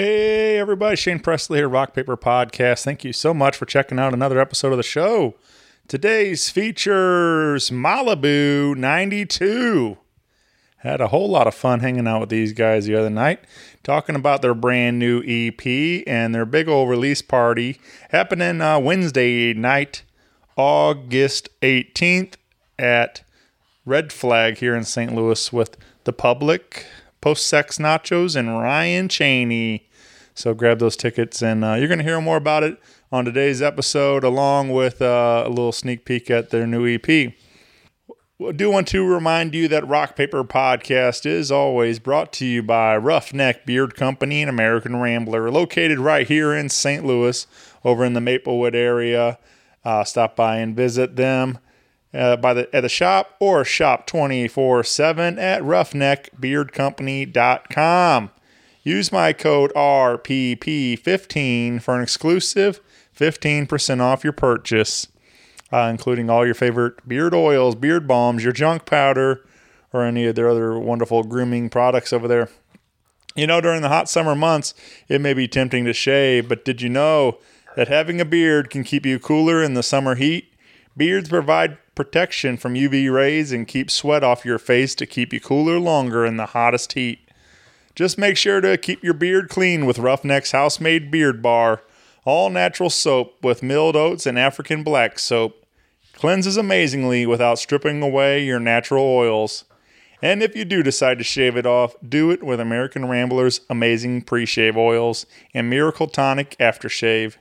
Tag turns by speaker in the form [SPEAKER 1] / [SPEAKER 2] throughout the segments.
[SPEAKER 1] Hey, everybody. Shane Presley here, Rock Paper Podcast. Thank you so much for checking out another episode of the show. Today's features Malibu 92. Had a whole lot of fun hanging out with these guys the other night, talking about their brand new EP and their big old release party happening uh, Wednesday night, August 18th at Red Flag here in St. Louis with the public, Post Sex Nachos, and Ryan Cheney. So grab those tickets, and uh, you're going to hear more about it on today's episode, along with uh, a little sneak peek at their new EP. I do want to remind you that Rock Paper Podcast is always brought to you by Roughneck Beard Company and American Rambler, located right here in St. Louis, over in the Maplewood area. Uh, stop by and visit them uh, by the at the shop or shop 24 7 at roughneckbeardcompany.com. Use my code RPP15 for an exclusive 15% off your purchase, uh, including all your favorite beard oils, beard balms, your junk powder, or any of their other wonderful grooming products over there. You know, during the hot summer months, it may be tempting to shave, but did you know that having a beard can keep you cooler in the summer heat? Beards provide protection from UV rays and keep sweat off your face to keep you cooler longer in the hottest heat. Just make sure to keep your beard clean with Roughneck's house made beard bar, all natural soap with milled oats and African black soap. Cleanses amazingly without stripping away your natural oils. And if you do decide to shave it off, do it with American Rambler's amazing pre shave oils and Miracle Tonic aftershave.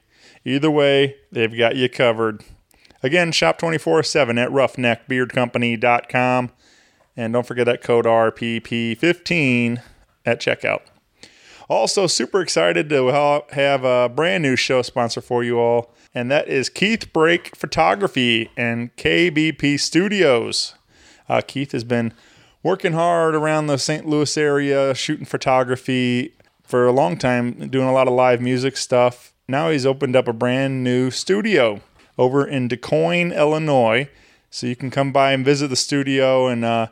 [SPEAKER 1] Either way, they've got you covered. Again, shop 24 7 at roughneckbeardcompany.com. And don't forget that code RPP15 at checkout. Also, super excited to have a brand new show sponsor for you all, and that is Keith Brake Photography and KBP Studios. Uh, Keith has been working hard around the St. Louis area, shooting photography for a long time, doing a lot of live music stuff. Now he's opened up a brand new studio over in DuQuoin, Illinois. So you can come by and visit the studio, and uh,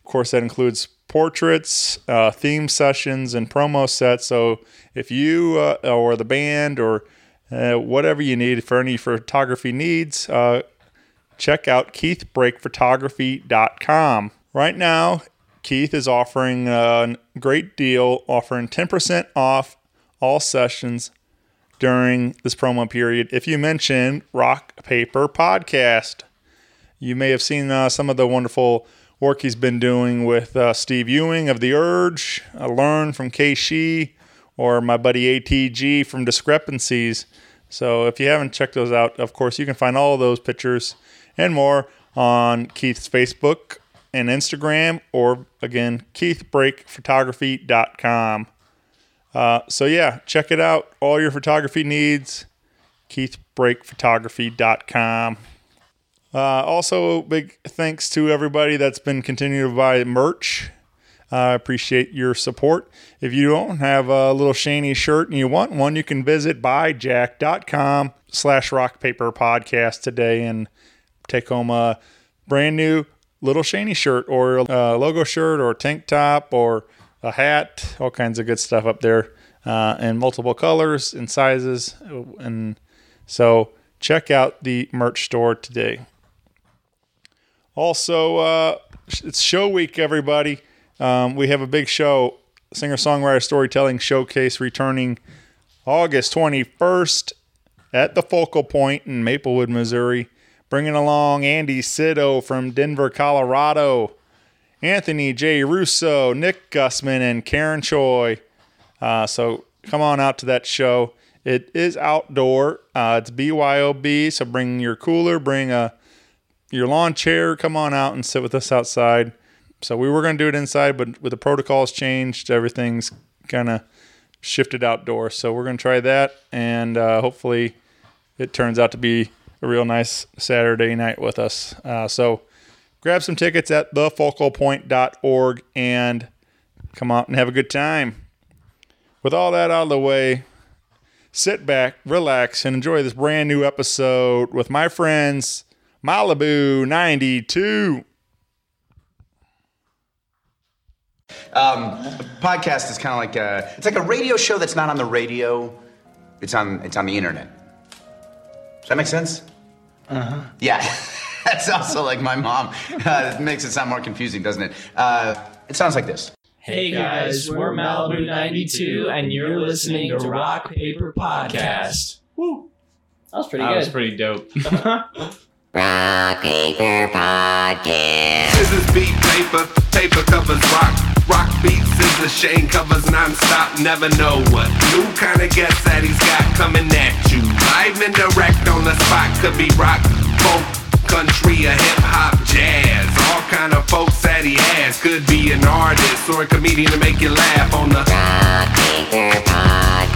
[SPEAKER 1] of course, that includes portraits, uh, theme sessions, and promo sets. So if you uh, or the band or uh, whatever you need for any photography needs, uh, check out keithbrakephotography.com. Right now, Keith is offering a great deal, offering 10% off all sessions during this promo period if you mention Rock Paper Podcast. You may have seen uh, some of the wonderful work he's been doing with uh, Steve Ewing of The Urge, uh, Learn from Keishi, or my buddy ATG from Discrepancies. So if you haven't checked those out, of course, you can find all those pictures and more on Keith's Facebook and Instagram, or again, keithbrakephotography.com. Uh, so yeah, check it out. All your photography needs, keithbrakephotography.com. Uh, also, big thanks to everybody that's been continuing to buy merch. I uh, appreciate your support. If you don't have a little shiny shirt and you want one, you can visit buyjack.com slash rockpaper podcast today and take home a brand new little shiny shirt or a logo shirt or tank top or a hat, all kinds of good stuff up there uh, in multiple colors and sizes. And so check out the merch store today. Also, uh, it's show week, everybody. Um, we have a big show, singer songwriter storytelling showcase returning August 21st at the Focal Point in Maplewood, Missouri. Bringing along Andy Sido from Denver, Colorado. Anthony J. Russo, Nick Gussman, and Karen Choi. Uh, so come on out to that show. It is outdoor. Uh, it's BYOB, so bring your cooler, bring a your lawn chair. Come on out and sit with us outside. So we were going to do it inside, but with the protocols changed, everything's kind of shifted outdoors. So we're going to try that, and uh, hopefully, it turns out to be a real nice Saturday night with us. Uh, so grab some tickets at thefocalpoint.org and come out and have a good time. With all that out of the way, sit back, relax, and enjoy this brand new episode with my friends Malibu 92.
[SPEAKER 2] Um, podcast is kind of like a, it's like a radio show that's not on the radio. It's on it's on the internet. Does that make sense? Uh huh. Yeah, that's also like my mom. Uh, it makes it sound more confusing, doesn't it? Uh, it sounds like this.
[SPEAKER 3] Hey guys, we're Malibu 92, and you're listening to Rock Paper Podcast.
[SPEAKER 4] Woo.
[SPEAKER 3] That was pretty
[SPEAKER 4] That
[SPEAKER 3] good.
[SPEAKER 4] was pretty dope.
[SPEAKER 5] Rock Paper Podcast.
[SPEAKER 6] Scissors beat paper, paper covers rock. Rock beats scissors, Shane covers non-stop. Never know what new kind of guest that he's got coming at you. Live and direct on the spot, could be rock, folk, country, or hip hop, jazz. All kind of folks that he has. Could be an artist or a comedian to make you laugh on the
[SPEAKER 5] Rock Paper Podcast.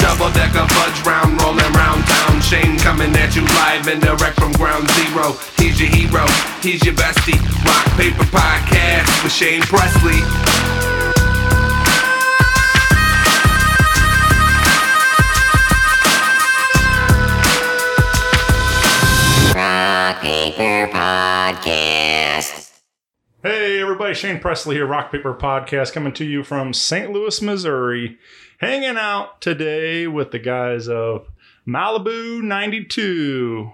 [SPEAKER 6] Double decker fudge round, rolling round town. Shane coming at you live and direct from ground zero. He's your hero, he's your bestie. Rock Paper Podcast with Shane Presley.
[SPEAKER 5] Rock Paper Podcast.
[SPEAKER 1] Hey, everybody, Shane Presley here, Rock Paper Podcast, coming to you from St. Louis, Missouri. Hanging out today with the guys of Malibu 92.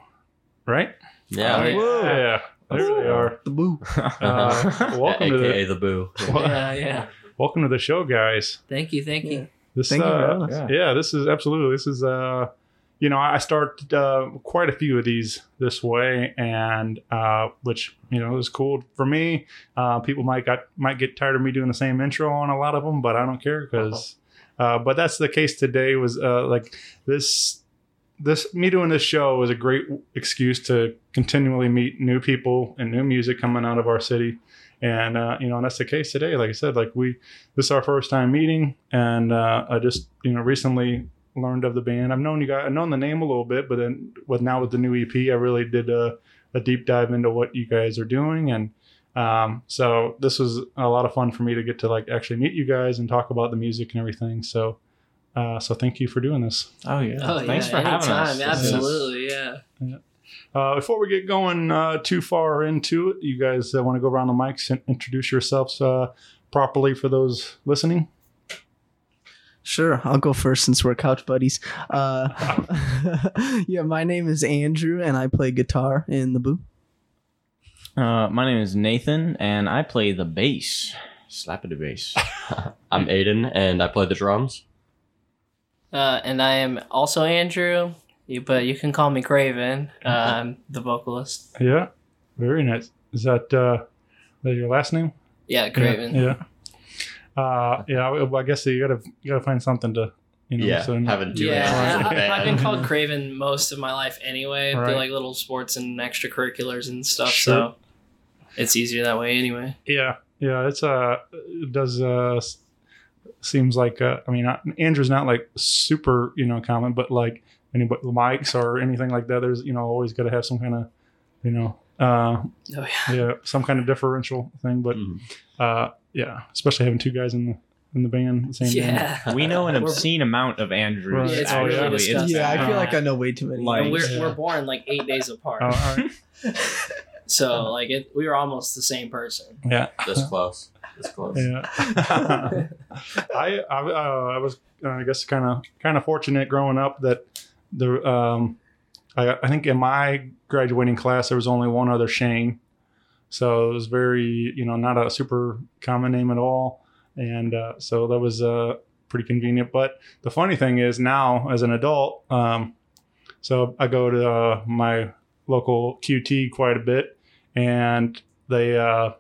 [SPEAKER 1] Right?
[SPEAKER 7] Yeah.
[SPEAKER 1] Oh, yeah. There they are.
[SPEAKER 8] The boo.
[SPEAKER 1] Uh, welcome to
[SPEAKER 7] AKA
[SPEAKER 1] the
[SPEAKER 7] the boo.
[SPEAKER 3] yeah, yeah.
[SPEAKER 1] welcome to the show, guys.
[SPEAKER 3] Thank you, thank you.
[SPEAKER 1] This,
[SPEAKER 8] Thank
[SPEAKER 1] uh,
[SPEAKER 8] having us.
[SPEAKER 1] yeah. this is absolutely. This is, uh, you know, I started uh, quite a few of these this way, and uh, which you know is cool for me. Uh, people might got might get tired of me doing the same intro on a lot of them, but I don't care because. Uh, but that's the case today. Was uh, like this. This me doing this show is a great excuse to continually meet new people and new music coming out of our city, and uh, you know, and that's the case today. Like I said, like we this is our first time meeting, and uh, I just you know recently learned of the band. I've known you guys, I've known the name a little bit, but then with now with the new EP, I really did a, a deep dive into what you guys are doing, and um, so this was a lot of fun for me to get to like actually meet you guys and talk about the music and everything. So. Uh, so thank you for doing this.
[SPEAKER 4] Oh yeah.
[SPEAKER 3] Oh,
[SPEAKER 4] Thanks
[SPEAKER 3] yeah,
[SPEAKER 4] for having
[SPEAKER 3] anytime.
[SPEAKER 4] us. This is-
[SPEAKER 3] Absolutely, yeah.
[SPEAKER 1] Uh, before we get going uh, too far into it, you guys uh, want to go around the mics and introduce yourselves uh, properly for those listening?
[SPEAKER 8] Sure, I'll go first since we're couch buddies. Uh, yeah, my name is Andrew, and I play guitar in the boo.
[SPEAKER 4] Uh, my name is Nathan, and I play the bass. Slap of the bass.
[SPEAKER 7] I'm Aiden, and I play the drums.
[SPEAKER 3] Uh, and I am also Andrew, you, but you can call me Craven. Uh, I'm the vocalist.
[SPEAKER 1] Yeah, very nice. Is that uh, that your last name?
[SPEAKER 3] Yeah, Craven.
[SPEAKER 1] Yeah. Uh, yeah. I, I guess you gotta you gotta find something to you know.
[SPEAKER 7] Yeah,
[SPEAKER 1] so-
[SPEAKER 7] having two
[SPEAKER 3] Yeah,
[SPEAKER 7] hands
[SPEAKER 3] I, I've been called Craven most of my life anyway.
[SPEAKER 1] Right.
[SPEAKER 3] do like little sports and extracurriculars and stuff,
[SPEAKER 1] Sure.
[SPEAKER 3] so it's easier that way anyway.
[SPEAKER 1] Yeah, yeah. It's uh, it does uh, seems like uh, I mean, uh, Andrew's not like super you know common, but like anybody mics or anything like that. There's you know always got to have some kind of you know uh,
[SPEAKER 3] Oh yeah.
[SPEAKER 1] yeah some kind of differential thing. But
[SPEAKER 7] Mhm.
[SPEAKER 1] uh, yeah, especially having two guys in the in the band, the same band.
[SPEAKER 3] Yeah.
[SPEAKER 4] We know an obscene amount of Andrews.
[SPEAKER 1] Right.
[SPEAKER 3] Yeah, it's
[SPEAKER 4] actually.
[SPEAKER 3] really
[SPEAKER 4] It's-
[SPEAKER 8] Yeah, I feel
[SPEAKER 3] Uh,
[SPEAKER 8] like I know way too many.
[SPEAKER 4] like-
[SPEAKER 3] we're,
[SPEAKER 1] Yeah.
[SPEAKER 3] we're born like eight days apart.
[SPEAKER 1] Oh, all right.
[SPEAKER 3] So like it, we were almost the same person.
[SPEAKER 1] Yeah.
[SPEAKER 7] This close. This close.
[SPEAKER 1] Yeah. I I, uh, I was uh, I guess kind of kind of fortunate growing up that the um I I think in my graduating class there was only one other Shane, so it was very you know not a super common name at all, and uh, so that was uh pretty convenient. But the funny thing is now as an adult, um, so I go to uh, my local QT quite a bit, and they uh,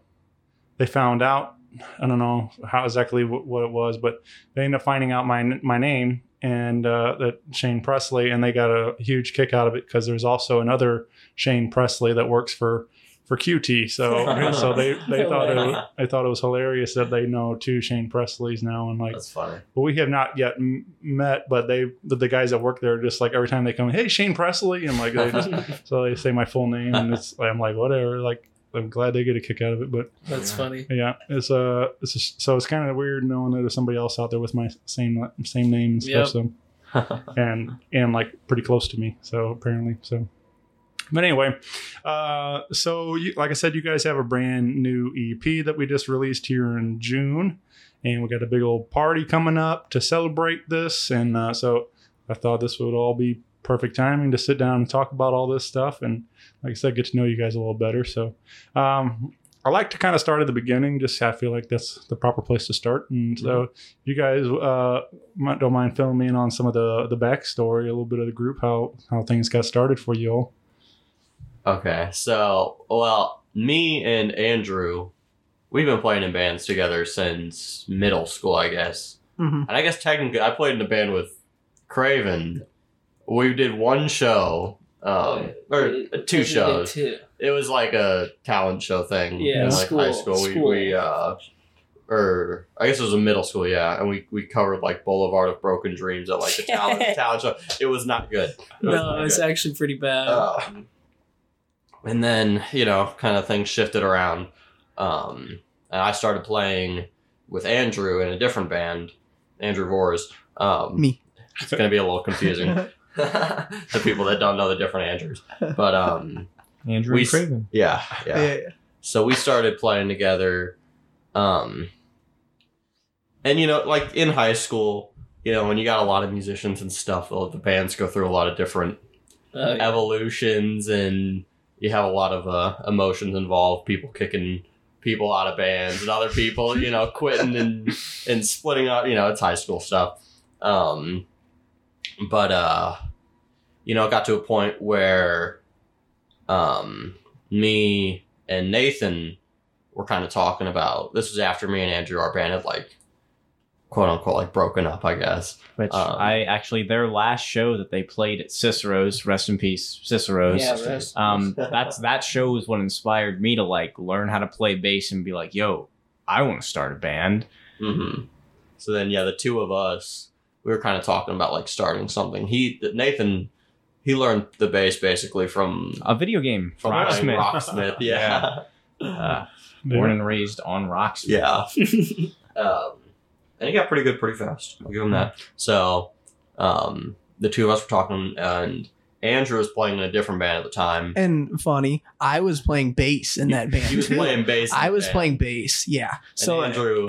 [SPEAKER 1] they found out I don't know how exactly what, what it was, but they ended up finding out my my name and uh, that Shane Presley, and they got a huge kick out of it because there's also another Shane Presley that works for for QT. So so they they thought it was, they thought it was hilarious that they know two Shane Presleys now, and like
[SPEAKER 7] That's funny.
[SPEAKER 1] well, we have not yet m- met, but they the, the guys that work there are just like every time they come, hey Shane Presley, and like they just so they say my full name, and it's I'm like whatever, like I'm glad they get a kick out of it, but
[SPEAKER 3] That's funny.
[SPEAKER 1] yeah, it's uh, it's just, so it's kind of weird knowing that there's somebody else out there with my same same name and stuff.
[SPEAKER 3] Yep.
[SPEAKER 1] So and and like pretty close to me. So apparently, so But anyway, uh, so you, like I said, you guys have a brand new EP that we just released here in June, and we got a big old party coming up to celebrate this. And uh, so I thought this would all be perfect timing to sit down and talk about all this stuff. And like I said, get to know you guys a little better. So um, I like to kind of start at the beginning. Just I feel like that's the proper place to start. And so if you guys uh, might, don't mind filling me in on some of the the backstory, a little bit of the group, how how things got started for you all.
[SPEAKER 7] Okay, so well, me and Andrew, we've been playing in bands together since middle school, I guess.
[SPEAKER 8] hmm
[SPEAKER 7] And I guess technically, I played in a band with Craven. We did one show, um, or
[SPEAKER 3] We-
[SPEAKER 7] uh, two shows.
[SPEAKER 3] Two.
[SPEAKER 7] It was like a talent show thing.
[SPEAKER 3] Yeah,
[SPEAKER 7] in like
[SPEAKER 3] school-
[SPEAKER 7] high school.
[SPEAKER 3] school.
[SPEAKER 7] We, we uh, or I guess it was a middle school, yeah, and we we covered like Boulevard of Broken Dreams at like the talent talent show. It was not good. It was
[SPEAKER 3] No,
[SPEAKER 7] not
[SPEAKER 3] it was
[SPEAKER 7] good.
[SPEAKER 3] actually pretty bad.
[SPEAKER 7] Um, and then you know, kind of things shifted around, um, and I started playing with Andrew in a different band, Andrew Vors. Um,
[SPEAKER 8] Me.
[SPEAKER 7] It's gonna be a little confusing to people that don't know the different Andrews, but um,
[SPEAKER 4] Andrew
[SPEAKER 7] We
[SPEAKER 4] and Craven.
[SPEAKER 7] yeah, yeah.
[SPEAKER 8] yeah.
[SPEAKER 7] So we started playing together. Um and you know, like in high school, you know, when you got a lot of musicians and stuff, well, the bands go through a lot of different
[SPEAKER 3] Oh, yeah.
[SPEAKER 7] evolutions and you have a lot of uh, emotions involved, people kicking people out of bands and other people, you know, quitting and and splitting up, you know, it's high school stuff. Um but uh you know, it got to a point where um me and Nathan were kind of talking about this was after me and Andrew our band had like quote unquote like broken up, I guess.
[SPEAKER 4] Which
[SPEAKER 7] Um,
[SPEAKER 4] I actually their last show that they played at Cicero's, rest in peace, Cicero's.
[SPEAKER 3] Yeah, that's-
[SPEAKER 4] um, that's that show was what inspired me to like learn how to play bass and be like, yo, I want to start a band.
[SPEAKER 7] hmm So then, yeah, the two of us, we were kind of talking about like starting something. He, Nathan, he learned the bass basically from
[SPEAKER 4] A video game,
[SPEAKER 7] from playing
[SPEAKER 4] Rocksmith.
[SPEAKER 7] Rocksmith. Yeah,
[SPEAKER 4] Uh, born and raised on Rocksmith.
[SPEAKER 7] yeah. um, and he got pretty good pretty fast. I'll give him that. So, um, the two of us were talking, and Andrew was playing in a different band at the time.
[SPEAKER 8] And funny, I was playing bass in that band.
[SPEAKER 7] He was
[SPEAKER 8] too.
[SPEAKER 7] playing bass.
[SPEAKER 8] I was
[SPEAKER 7] band.
[SPEAKER 8] playing bass. Yeah.
[SPEAKER 7] So
[SPEAKER 8] So
[SPEAKER 7] Andrew,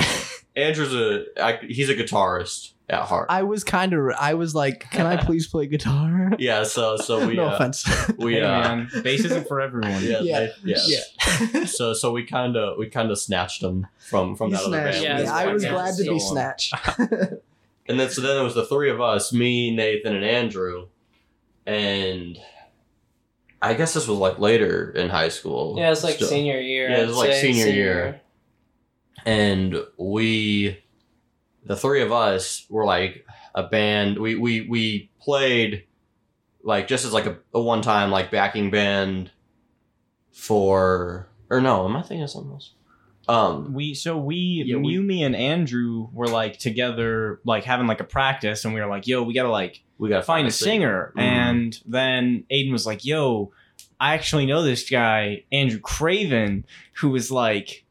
[SPEAKER 7] Andrew's a I, he's a guitarist at heart.
[SPEAKER 8] I was kind of. I was like, "Can I please play guitar?"
[SPEAKER 7] yeah. So so we
[SPEAKER 8] no
[SPEAKER 7] uh,
[SPEAKER 8] offense.
[SPEAKER 7] we
[SPEAKER 4] Hey,
[SPEAKER 7] uh,
[SPEAKER 4] man, bass isn't for everyone.
[SPEAKER 7] Yeah,
[SPEAKER 8] Yeah.
[SPEAKER 7] they- yes.
[SPEAKER 8] yeah.
[SPEAKER 7] So so we kind of we kind of snatched him from from
[SPEAKER 8] You
[SPEAKER 7] that other band.
[SPEAKER 3] Yeah,
[SPEAKER 8] me.
[SPEAKER 3] it's
[SPEAKER 8] I was glad to be snatched.
[SPEAKER 7] And then so then it was the three of us, me, Nathan, and Andrew, and I guess this was like later in high school.
[SPEAKER 3] Yeah, it's like
[SPEAKER 7] Still.
[SPEAKER 3] senior year.
[SPEAKER 7] Yeah, it
[SPEAKER 3] I'd
[SPEAKER 7] was like
[SPEAKER 3] say,
[SPEAKER 7] senior year. and we the three of us were like a band we we we played like just as like a, a one time like backing band for or no am i thinking of something else um
[SPEAKER 4] We so we,
[SPEAKER 7] Yeah, we-
[SPEAKER 4] you, me, and Andrew were like together, like having like a practice, and we were like, "Yo, we gotta like
[SPEAKER 7] we gotta
[SPEAKER 4] find a singer."
[SPEAKER 7] Mhm.
[SPEAKER 4] And then Aiden was like, "Yo, I actually know this guy, Andrew Craven, who was like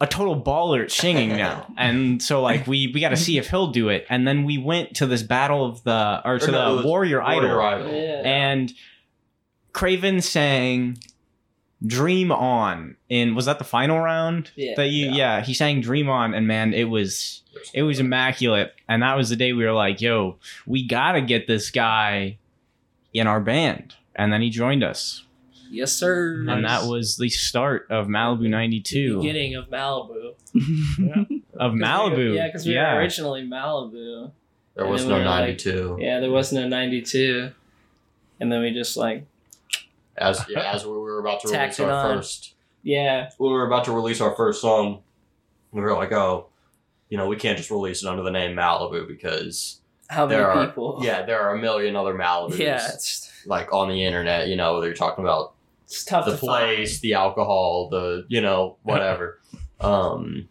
[SPEAKER 4] a total baller at singing now." and so like we we got to see if he'll do it. And then we went to this battle of the or to
[SPEAKER 7] Or no,
[SPEAKER 4] the
[SPEAKER 7] was
[SPEAKER 4] Warrior, Idol,
[SPEAKER 7] Idol.
[SPEAKER 3] Yeah.
[SPEAKER 4] and Craven sang Dream On in was that the final round?
[SPEAKER 3] Yeah.
[SPEAKER 4] That you yeah. he sang Dream On and man, it was it was immaculate. And that was the day we were like, yo, we gotta get this guy in our band. And then he joined us.
[SPEAKER 3] Yes, sir.
[SPEAKER 4] And that was the start of Malibu 92.
[SPEAKER 3] beginning of Malibu.
[SPEAKER 4] Of
[SPEAKER 3] 'Cause we-
[SPEAKER 4] Malibu.
[SPEAKER 3] yeah, because we
[SPEAKER 4] yeah.
[SPEAKER 3] were originally Malibu.
[SPEAKER 7] there was
[SPEAKER 3] then
[SPEAKER 7] no
[SPEAKER 3] we were like-
[SPEAKER 7] 92
[SPEAKER 3] Yeah, there was no 92. And then we just like,
[SPEAKER 7] as yeah, as we were about to release our
[SPEAKER 3] on.
[SPEAKER 7] first
[SPEAKER 3] yeah,
[SPEAKER 7] when we were about to release our first song we were like oh you know we can't just release it under the name malibu because
[SPEAKER 3] how many
[SPEAKER 7] there are
[SPEAKER 3] people?
[SPEAKER 7] yeah there are a million other malibus
[SPEAKER 3] Yeah, it's,
[SPEAKER 7] like on the internet you know whether you're talking about
[SPEAKER 3] it's tough
[SPEAKER 7] the
[SPEAKER 3] to
[SPEAKER 7] place the alcohol the you know whatever um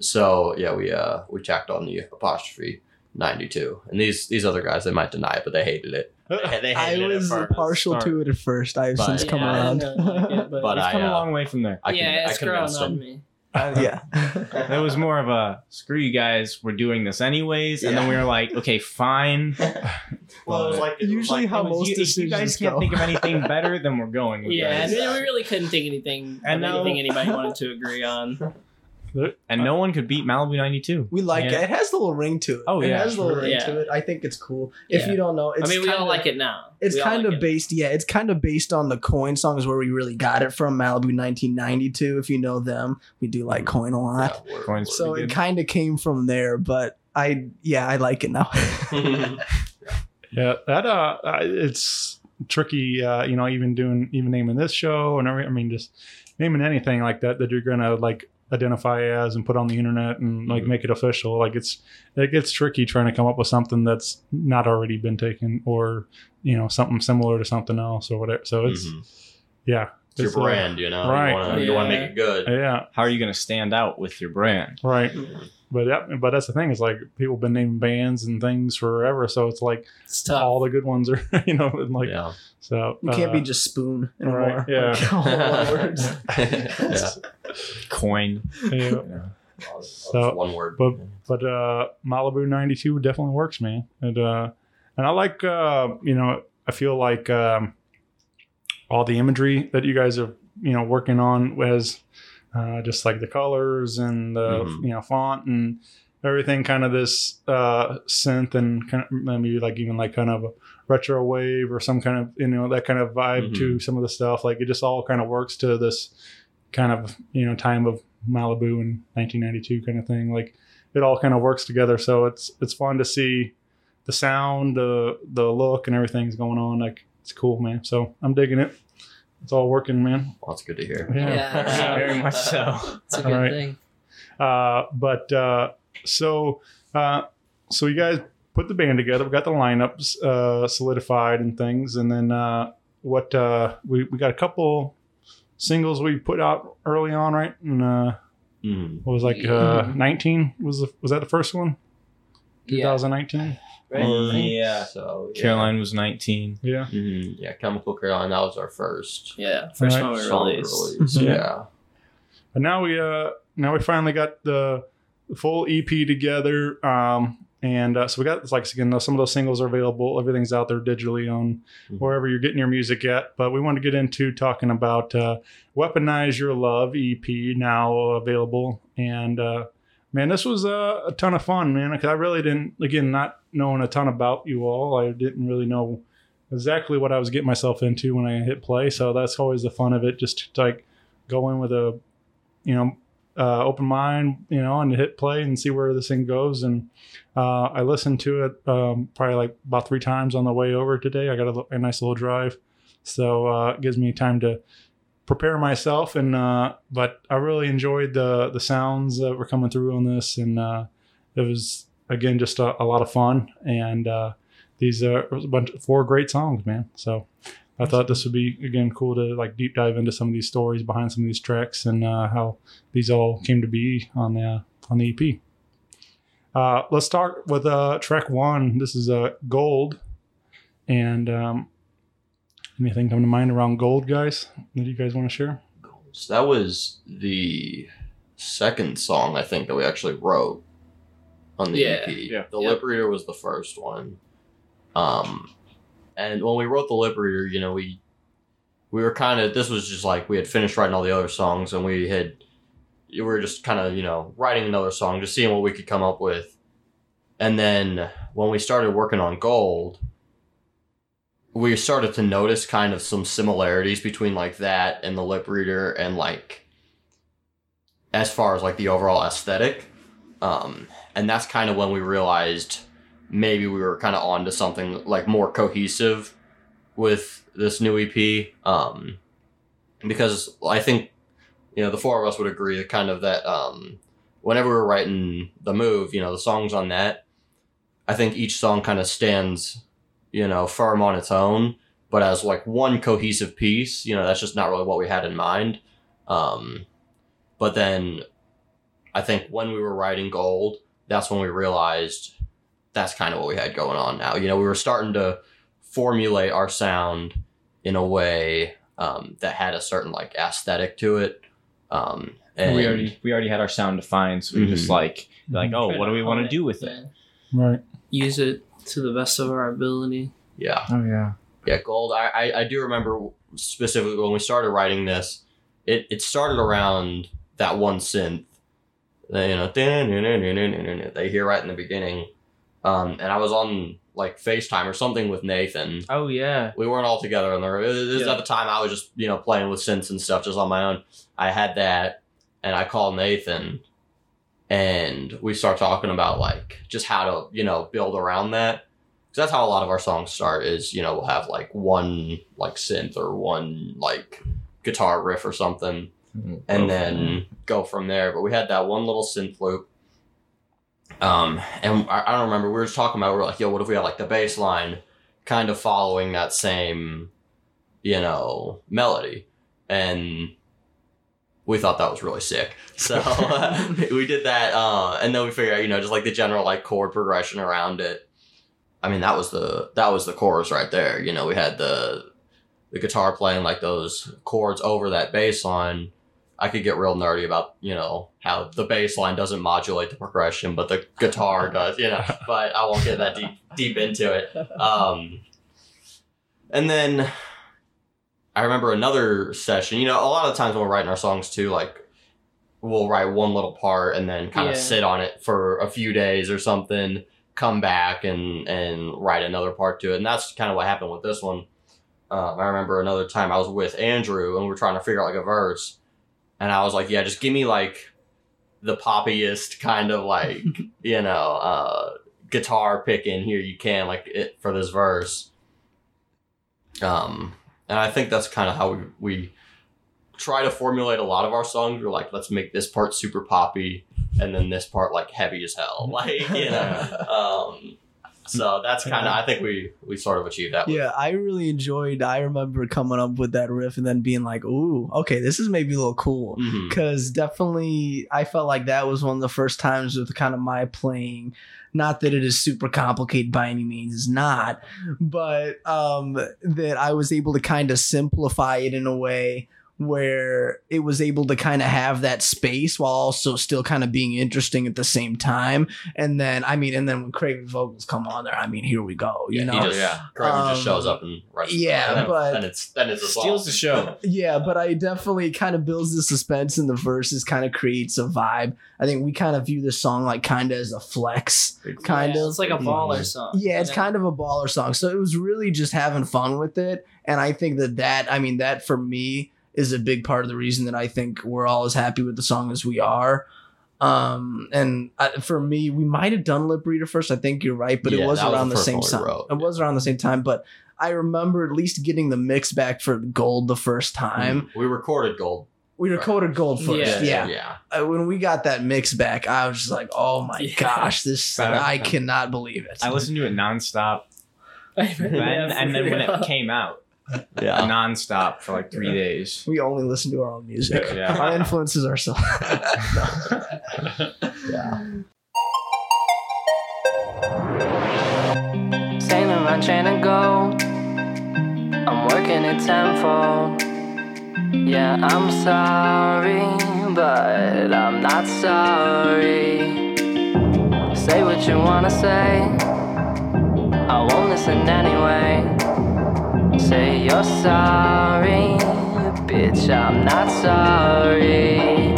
[SPEAKER 7] so yeah we uh we tacked on the apostrophe 92 and these these other guys they might deny it but they hated it they, they
[SPEAKER 8] I was
[SPEAKER 7] it
[SPEAKER 8] partial to it at first. I've
[SPEAKER 7] But-
[SPEAKER 8] since
[SPEAKER 3] find.
[SPEAKER 8] come
[SPEAKER 3] Yeah, I
[SPEAKER 8] around.
[SPEAKER 3] didn't like it, but,
[SPEAKER 7] But
[SPEAKER 4] We've
[SPEAKER 7] I,
[SPEAKER 4] come a
[SPEAKER 7] uh,
[SPEAKER 4] long way from there.
[SPEAKER 7] I,
[SPEAKER 3] yeah,
[SPEAKER 7] can, I
[SPEAKER 3] it's growing on me.
[SPEAKER 8] Uh, yeah.
[SPEAKER 4] It was more of a screw you guys. We're doing this anyways, and then we were like, okay, fine.
[SPEAKER 7] Well, it was like it was
[SPEAKER 8] Usually
[SPEAKER 7] like-
[SPEAKER 8] how
[SPEAKER 4] It was-
[SPEAKER 8] most
[SPEAKER 4] you, if you guys
[SPEAKER 8] decisions
[SPEAKER 4] can't think of anything better, then we're going with
[SPEAKER 3] Yeah,
[SPEAKER 4] this.
[SPEAKER 3] and we really couldn't think anything
[SPEAKER 4] And
[SPEAKER 3] of
[SPEAKER 4] now-
[SPEAKER 3] anything anybody wanted to agree on.
[SPEAKER 4] And no one could beat Malibu '92.
[SPEAKER 8] We like
[SPEAKER 4] Yeah.
[SPEAKER 8] it. It has a little ring to it.
[SPEAKER 4] Oh, yeah, it
[SPEAKER 8] has a little
[SPEAKER 4] sure.
[SPEAKER 8] ring
[SPEAKER 3] Yeah.
[SPEAKER 8] to it. I think it's cool. If
[SPEAKER 3] Yeah.
[SPEAKER 8] you don't know, it's
[SPEAKER 3] I mean, we all
[SPEAKER 8] kinda-
[SPEAKER 3] like it now.
[SPEAKER 8] It's
[SPEAKER 3] We all
[SPEAKER 8] kind
[SPEAKER 3] like
[SPEAKER 8] of
[SPEAKER 3] it.
[SPEAKER 8] based, yeah. It's kind of based on the Coin songs where we really got it from Malibu 1992. If you know them, we do like Coin a lot,
[SPEAKER 7] Yeah,
[SPEAKER 4] Coins
[SPEAKER 8] so
[SPEAKER 4] pretty
[SPEAKER 8] it
[SPEAKER 4] good.
[SPEAKER 8] kind of came from there. But I, yeah, I like it now.
[SPEAKER 1] Yeah, that uh, uh, it's tricky. Uh, you know, even doing even naming this show and every, I mean, just naming anything like that that you're gonna like identify as and put on the internet and like
[SPEAKER 7] Mhm.
[SPEAKER 1] make it official. Like it's it gets tricky trying to come up with something that's not already been taken or you know something similar to something else or whatever. So it's
[SPEAKER 7] Mhm.
[SPEAKER 1] yeah,
[SPEAKER 7] It's your
[SPEAKER 1] It's, uh,
[SPEAKER 7] brand, you know.
[SPEAKER 1] right.
[SPEAKER 7] You want to you wanna
[SPEAKER 3] Yeah.
[SPEAKER 7] make it good.
[SPEAKER 1] yeah,
[SPEAKER 4] How are you going to stand out with your brand?
[SPEAKER 1] right. But yeah, but that's the thing It's like people have been naming bands and things forever, so it's like
[SPEAKER 3] It's tough.
[SPEAKER 1] all the good ones are you know and like
[SPEAKER 7] yeah.
[SPEAKER 1] so
[SPEAKER 8] You can't
[SPEAKER 1] uh,
[SPEAKER 8] be just spoon anymore.
[SPEAKER 1] right, yeah.
[SPEAKER 8] Like, all words.
[SPEAKER 7] yeah.
[SPEAKER 4] Coin.
[SPEAKER 1] yeah.
[SPEAKER 7] Well, that's
[SPEAKER 1] So,
[SPEAKER 7] one word.
[SPEAKER 1] but- but uh Malibu 92 definitely works man and uh and I like uh you know I feel like um all the imagery that you guys are you know working on was uh just like the colors and the
[SPEAKER 7] Mhm.
[SPEAKER 1] you know font and everything kind of this uh synth and kind of maybe like even like kind of a retro wave or some kind of you know that kind of vibe to some of the stuff like it just all kind of works to this kind of you know time of Malibu in 1992 kind of thing like it all kind of works together. So it's it's fun to see the sound, the the look, and everything's going on. Like it's cool, man. So I'm digging it. It's all working, man.
[SPEAKER 7] Well, that's good to hear.
[SPEAKER 1] Yeah.
[SPEAKER 3] Yeah.
[SPEAKER 4] Very much so.
[SPEAKER 3] It's a good
[SPEAKER 1] Alright.
[SPEAKER 3] thing.
[SPEAKER 1] Uh, but uh, so uh, so you guys put the band together. We got the lineups uh, solidified and things, and then uh, what uh, we we got a couple singles we put out early on, right? And uh,
[SPEAKER 7] Mhm.
[SPEAKER 1] what was like uh, 19 was the, was that the first one?
[SPEAKER 3] Yeah.
[SPEAKER 1] 2019.
[SPEAKER 3] Right?
[SPEAKER 4] Yeah.
[SPEAKER 7] So yeah.
[SPEAKER 4] Caroline was 19.
[SPEAKER 1] Yeah.
[SPEAKER 7] Mhm. Yeah, Chemical Caroline. That was our first
[SPEAKER 3] Yeah. First
[SPEAKER 1] Right.
[SPEAKER 3] one we
[SPEAKER 7] song
[SPEAKER 3] released.
[SPEAKER 7] release.
[SPEAKER 1] Mhm.
[SPEAKER 7] Yeah.
[SPEAKER 1] And now we uh now we finally got the full EP together. Um and uh, so we got like again some of those singles are available. Everything's out there digitally on
[SPEAKER 7] Mhm.
[SPEAKER 1] wherever you're getting your music at. But we want to get into talking about uh, "Weaponize Your Love" EP now available. And uh, man, this was uh, a ton of fun, man. Because I really didn't again not knowing a ton about you all. I didn't really know exactly what I was getting myself into when I hit play. So that's always the fun of it. Just to, like go in with a you know uh, open mind, you know, and hit play and see where this thing goes. And uh, I listened to it um, probably like about three times on the way over today. I got a, a nice little drive, so uh, it gives me time to prepare myself. And uh, but I really enjoyed the the sounds that were coming through on this, and uh, it was again just a, a lot of fun. And uh, these are a bunch of four great songs, man. So. I thought this would be again cool to like deep dive into some of these stories behind some of these tracks and uh, how these all came to be on the on the EP. Uh, let's start with uh, track one. This is uh, Gold, and um, anything come to mind around Gold, guys? That you guys want to share?
[SPEAKER 7] So that was the second song I think that we actually wrote on the
[SPEAKER 3] Yeah.
[SPEAKER 7] EP.
[SPEAKER 4] Yeah.
[SPEAKER 7] The
[SPEAKER 3] Yep.
[SPEAKER 7] Lip Reader was the first one. Um, and when we wrote the Lip Reader, you know, we we were kind of this was just like we had finished writing all the other songs, and we had we were just kind of you know writing another song, just seeing what we could come up with. And then when we started working on Gold, we started to notice kind of some similarities between like that and the lip reader and like as far as like the overall aesthetic. Um and that's kind of when we realized maybe we were kind of onto something like more cohesive with this new ep um because i think you know the four of us would agree that kind of that um whenever we were writing the move you know the songs on that i think each song kind of stands you know, firm on its own, but as like one cohesive piece, you know, that's just not really what we had in mind. Um, but then I think when we were writing Gold, that's when we realized that's kind of what we had going on now. You know, we were starting to formulate our sound in a way um, that had a certain like aesthetic to it. Um, And
[SPEAKER 4] we already we already had our sound defined, so we just
[SPEAKER 7] Mhm.
[SPEAKER 4] like like oh, what do we want to do with it?
[SPEAKER 3] yeah.
[SPEAKER 1] Right.
[SPEAKER 3] Use it to the best of our ability.
[SPEAKER 7] yeah,
[SPEAKER 4] Oh yeah.
[SPEAKER 7] yeah, gold. I, I I do remember specifically when we started writing this. It it started around that one synth, that, you know, that you hear right in the beginning. Um, and I was on like FaceTime or something with Nathan.
[SPEAKER 4] Oh yeah.
[SPEAKER 7] We weren't all together in the room. This is
[SPEAKER 4] Yeah.
[SPEAKER 7] at the time I was just you know playing with synths and stuff just on my own. I had that, and I called Nathan, and we start talking about like just how to you know build around that. Because that's how a lot of our songs start. Is you know we'll have like one like synth or one like guitar riff or something, and then go from there. But we had that one little synth loop. Um, and I, I don't remember. We were just talking about. We are like, yo, what if we had like the bass line, kind of following that same, you know, melody, and we thought that was really sick. So we did that, uh, and then we figured out, you know, just like the general like chord progression around it. I mean, that was the that was the chorus right there. You know, we had the the guitar playing like those chords over that bass line. I could get real nerdy about, you know, how the bass line doesn't modulate the progression, but the guitar does, you know, but I won't get that deep deep into it. Um, and then I remember another session, you know, a lot of times when we're writing our songs too, like we'll write one little part and then kind of
[SPEAKER 3] Yeah.
[SPEAKER 7] sit on it for a few days or something, come back and and write another part to it. And that's kind of what happened with this one. Um, I remember another time I was with Andrew and we are trying to figure out like a verse, and I was like, "Yeah, just give me like the poppiest kind of like you know uh, guitar pick in here you can like it for this verse." Um, and I think that's kind of how we we try to formulate a lot of our songs. We're like, let's make this part super poppy, and then this part like heavy as hell, like you know. Um, so that's kind of I think we we sort of achieved that. with-
[SPEAKER 8] Yeah, I really enjoyed. I remember coming up with that riff and then being like, "Ooh, okay, this is maybe a little cool." Because definitely, I felt like that was one of the first times with kind of my playing. Not that it is super complicated by any means, it's not, but um, that I was able to kind of simplify it in a way where it was able to kind of have that space while also still kind of being interesting at the same time. And then, I mean, and then when Craven vocals come on there, I mean, here we go. You
[SPEAKER 7] Yeah,
[SPEAKER 8] know,
[SPEAKER 7] just, yeah. Craven just
[SPEAKER 8] Um,
[SPEAKER 7] shows up and writes.
[SPEAKER 8] yeah,
[SPEAKER 7] and
[SPEAKER 8] but-
[SPEAKER 7] then it's then it's a.
[SPEAKER 4] Steals the show.
[SPEAKER 8] Yeah, but I definitely kind of builds the suspense in the verses, kind of creates a vibe. I think we kind of view this song like kind of as a flex, kind
[SPEAKER 3] Yeah,
[SPEAKER 8] of.
[SPEAKER 3] It's like a baller song.
[SPEAKER 8] Yeah, it's kind of a baller song. So it was really just having fun with it. And I think that that, I mean, that for me is a big part of the reason that I think we're all as happy with the song as we are. Um, and uh, for me, we might have done Lip Reader first. I think you're right, but it was
[SPEAKER 7] that was
[SPEAKER 8] around
[SPEAKER 7] the
[SPEAKER 8] the, same time.
[SPEAKER 7] wrote,
[SPEAKER 8] It was around the same time, but I remember at least getting the mix back for Gold the first time.
[SPEAKER 7] we recorded gold.
[SPEAKER 8] We recorded Gold first,
[SPEAKER 3] Yeah.
[SPEAKER 8] yeah.
[SPEAKER 7] yeah.
[SPEAKER 8] Uh, when we got that mix back, I was just like, "Oh my
[SPEAKER 3] Yeah.
[SPEAKER 8] gosh, this!
[SPEAKER 4] Better.
[SPEAKER 8] I cannot believe it."
[SPEAKER 4] I listened to it nonstop then, and then when it came out,
[SPEAKER 7] Yeah.
[SPEAKER 4] nonstop for like three days.
[SPEAKER 8] we only listen to our own music.
[SPEAKER 4] Yeah.
[SPEAKER 8] Our influences ourselves.
[SPEAKER 9] Sailing my chain and go. I'm working it tenfold. Yeah, I'm sorry, but I'm not sorry. Say what you wanna say. I won't listen anyway. Say you're sorry, bitch. I'm not sorry.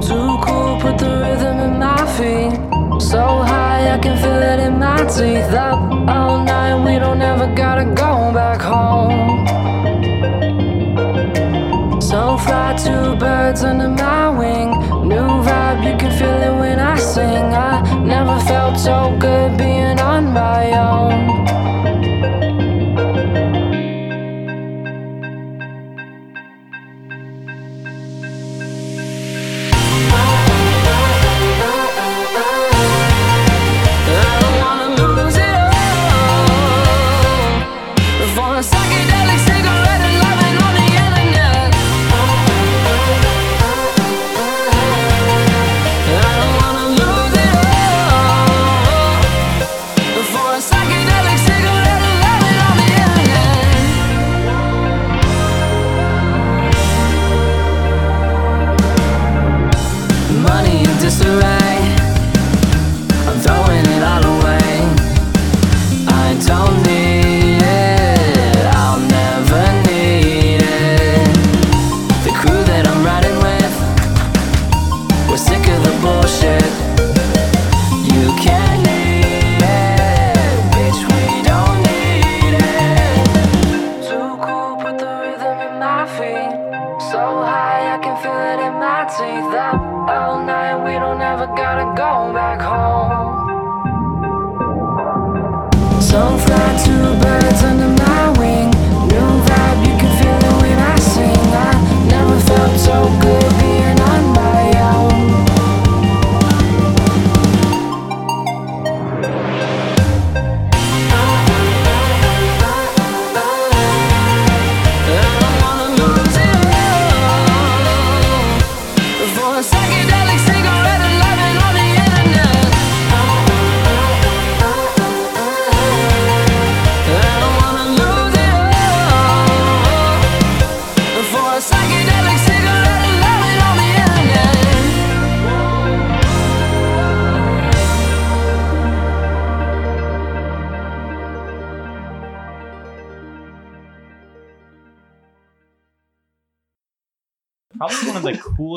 [SPEAKER 9] Too cool, put the rhythm in my feet. So high, I can feel it in my teeth. Up all night, we don't ever gotta go back home. So fly two birds under my wing. New vibe, you can feel it when I sing. I never felt so good being on my own.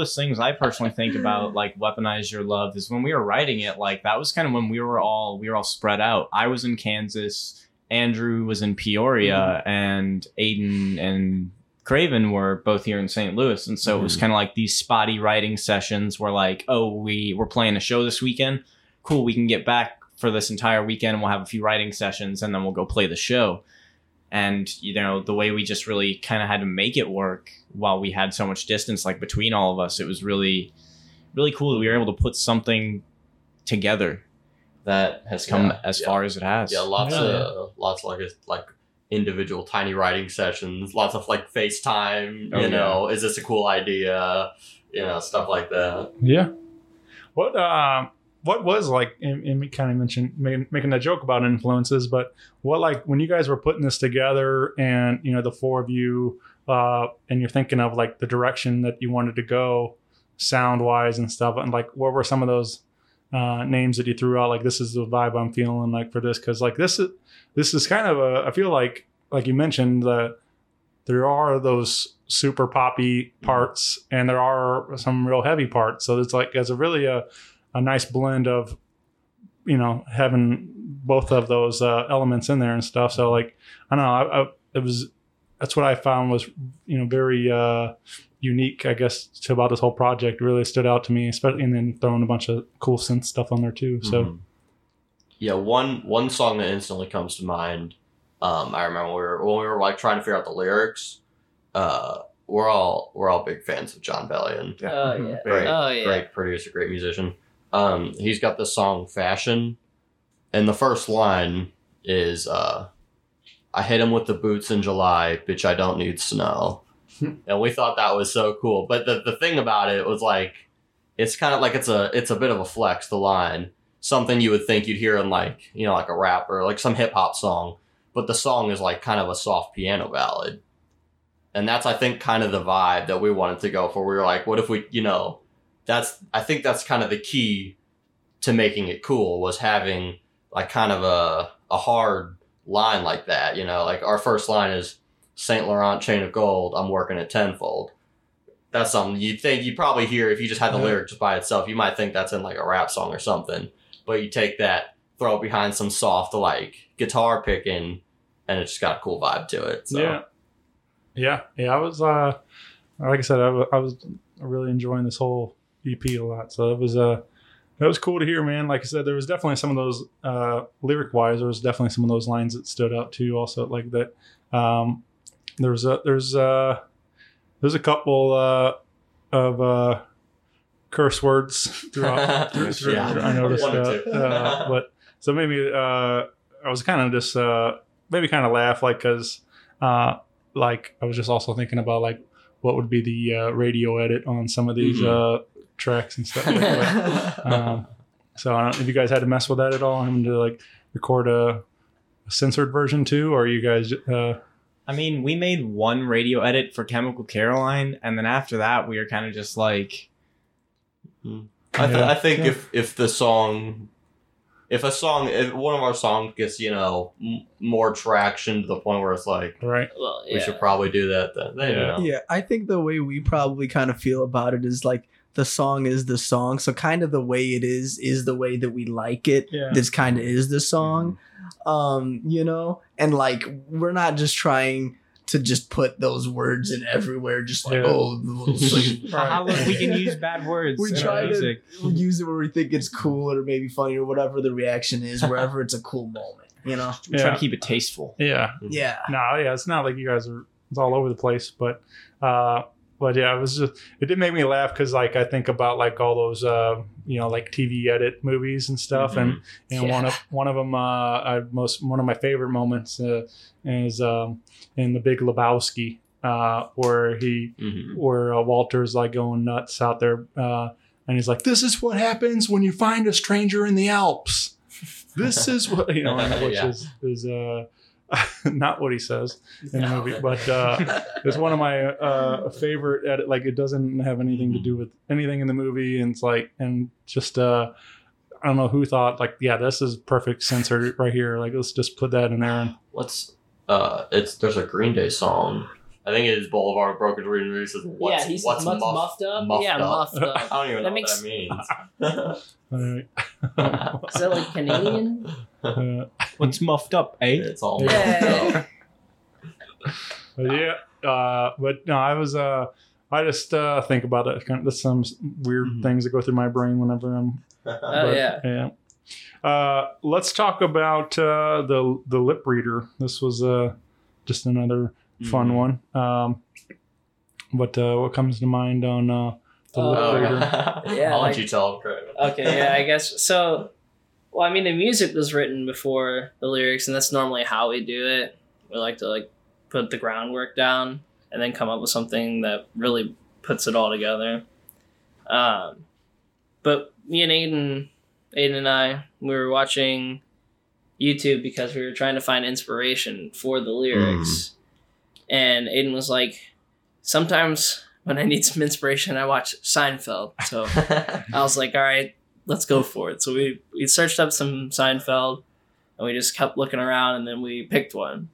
[SPEAKER 4] Coolest things I personally think about like weaponize your love is when we were writing it. Like that was kind of when we were all we were all spread out. I was in Kansas, Andrew was in Peoria, mm-hmm. and Aiden and Craven were both here in St. Louis, and so it was mm-hmm. kind of like these spotty writing sessions where like, oh, we we're playing a show this weekend. Cool, we can get back for this entire weekend. and We'll have a few writing sessions, and then we'll go play the show and you know the way we just really kind of had to make it work while we had so much distance like between all of us it was really really cool that we were able to put something together that has come
[SPEAKER 7] Yeah,
[SPEAKER 4] as
[SPEAKER 7] yeah.
[SPEAKER 4] far as it has
[SPEAKER 7] Yeah, lots
[SPEAKER 1] Yeah.
[SPEAKER 7] of lots of like like individual tiny writing sessions, lots of like FaceTime,
[SPEAKER 4] Oh,
[SPEAKER 7] you know, is this a cool idea? You know, stuff like that.
[SPEAKER 1] Yeah. What uh, what was like? And, and we kind of mentioned making, making that joke about influences, but what like when you guys were putting this together, and you know the four of you, uh, and you're thinking of like the direction that you wanted to go, sound wise and stuff, and like what were some of those uh, names that you threw out? Like this is the vibe I'm feeling like for this, because like this is this is kind of a. I feel like like you mentioned that there are those super poppy parts and there are some real heavy parts. So it's like as a really a, a nice blend of you know having both of those uh, elements in there and stuff. So like I don't know, I, I, it was that's what I found was you know very uh, unique, I guess, to about this whole project. Really stood out to me, especially and then throwing a bunch of cool synth stuff on there too. So
[SPEAKER 7] Mhm. yeah, one one song that instantly comes to mind. Um, I remember we were when we were like trying to figure out the lyrics. Uh, we're all we're all big fans of Jon Bellion.
[SPEAKER 3] Oh yeah.
[SPEAKER 7] Great,
[SPEAKER 3] Oh yeah.
[SPEAKER 7] great producer, great musician. Um, he's got the song "Fashion," and the first line is, uh, "I hit him with the boots in July, bitch. I don't need snow." and we thought that was so cool. But the the thing about it was like, it's kind of like it's a it's a bit of a flex. The line, something you would think you'd hear in like you know like a rap or like some hip hop song, but the song is like kind of a soft piano ballad. And that's I think kind of the vibe that we wanted to go for. We were like, what if we, you know, that's I think that's kind of the key to making it cool was having like kind of a a hard line like that. You know, like our first line is Saint Laurent chain of gold. I'm working at tenfold. That's something you'd think you'd probably hear if you just had the
[SPEAKER 1] Yeah.
[SPEAKER 7] lyric just by itself. You might think that's in like a rap song or something, but you take that, throw it behind some soft like guitar picking, and it just got a cool vibe to it. So.
[SPEAKER 1] Yeah. Yeah. Yeah. I was, uh, like I said, I wa- I was really enjoying this whole EP a lot. So it was, uh, it was cool to hear, man. Like I said, there was definitely some of those, uh, lyric wise, there was definitely some of those lines that stood out too. Also, like that, um, there was a, there's, uh, there's a couple, uh, of, uh, curse words throughout. through, through,
[SPEAKER 7] Yeah.
[SPEAKER 1] I noticed,
[SPEAKER 7] or
[SPEAKER 1] uh, uh, but so maybe, uh, I was kind of just, uh, maybe kind of laugh like, cause, uh, like I was just also thinking about like what would be the uh, radio edit on some of these
[SPEAKER 7] Mhm.
[SPEAKER 1] uh, tracks and stuff. Like that. um, so I don't know if you guys had to mess with that at all. Having to like record a, a censored version too, or you guys? Uh,
[SPEAKER 4] I mean, we made one radio edit for Chemical Caroline, and then after that, we were kind of just like,
[SPEAKER 7] I, th-
[SPEAKER 1] Yeah.
[SPEAKER 7] I think
[SPEAKER 1] Yeah.
[SPEAKER 7] if if the song, if a song, if one of our songs gets you know m- more traction to the point where it's like
[SPEAKER 1] right.
[SPEAKER 3] Well,
[SPEAKER 7] we should probably do that, then then, you know.
[SPEAKER 8] Yeah, I think the way we probably kind of feel about it is like the song is the song. So kind of the way it is is the way that we like it.
[SPEAKER 1] Yeah.
[SPEAKER 8] This kind of is the song. Um, you know? And like we're not just trying to just put those words in everywhere just like
[SPEAKER 1] Yeah.
[SPEAKER 8] oh it's like-
[SPEAKER 4] "Haha, we can use bad words.
[SPEAKER 8] we
[SPEAKER 4] in our
[SPEAKER 8] try to use it where we think it's cool or maybe funny or whatever the reaction is, wherever it's a cool moment. You know.
[SPEAKER 4] We try to keep it tasteful.
[SPEAKER 1] Yeah.
[SPEAKER 8] Yeah.
[SPEAKER 1] No, yeah, it's not like you guys are it's all over the place, but uh but yeah, it was just it did make me laugh because like I think about like all those uh you know like TV edit movies and stuff, and and one of one of them uh I most one of my favorite moments uh, is um in the Big Lebowski uh where he
[SPEAKER 7] Mhm.
[SPEAKER 1] where uh, Walter's like going nuts out there uh and he's like this is what happens when you find a stranger in the Alps. This is what you know, which
[SPEAKER 7] Yeah.
[SPEAKER 1] is is uh not what he says in the movie, but uh, it's one of my uh, favorite. Edit, like it doesn't have anything to do with anything in the movie, and it's like and just uh, I don't know who thought like yeah this is perfect censor right here. Like let's just put that in there. And
[SPEAKER 7] What's uh? It's there's a Green Day song. I think it is Boulevard of Broken Dreams. He says, "What's
[SPEAKER 3] yeah, he's
[SPEAKER 7] what's
[SPEAKER 3] muff-
[SPEAKER 7] muff-
[SPEAKER 3] muffed up.
[SPEAKER 7] muffed
[SPEAKER 3] yeah,
[SPEAKER 7] up?
[SPEAKER 3] muffed up.
[SPEAKER 7] I don't even
[SPEAKER 3] That
[SPEAKER 7] know
[SPEAKER 3] makes-
[SPEAKER 7] what that means.
[SPEAKER 1] Alright.
[SPEAKER 3] Is that like Canadian?
[SPEAKER 1] Uh,
[SPEAKER 4] What's muffed up, eh?
[SPEAKER 7] it's all
[SPEAKER 3] Yeah.
[SPEAKER 1] but yeah, uh, but no, I was uh, I just uh, think about it. Kind of, there's some weird
[SPEAKER 4] Mhm.
[SPEAKER 1] things that go through my brain whenever I'm
[SPEAKER 3] Oh
[SPEAKER 1] But,
[SPEAKER 3] yeah.
[SPEAKER 1] yeah. Uh, let's talk about uh, the the lip reader. This was uh, just another fun
[SPEAKER 7] Mhm.
[SPEAKER 1] one. Um, but uh, what comes to mind on uh, the lip
[SPEAKER 7] Oh,
[SPEAKER 1] reader?
[SPEAKER 7] yeah.
[SPEAKER 3] Yeah,
[SPEAKER 7] I'll
[SPEAKER 3] like-
[SPEAKER 7] let you tell him,
[SPEAKER 3] Okay, yeah, I guess so. Well, I mean, the music was written before the lyrics, and that's normally how we do it. We like to like put the groundwork down and then come up with something that really puts it all together. Um, but me and Aiden, Aiden and I, we were watching YouTube because we were trying to find inspiration for the lyrics, and Aiden was like, "Sometimes when I need some inspiration, I watch Seinfeld." So. I was like, all right, let's go for it. So we we searched up some Seinfeld, and we just kept looking around, and then we picked one.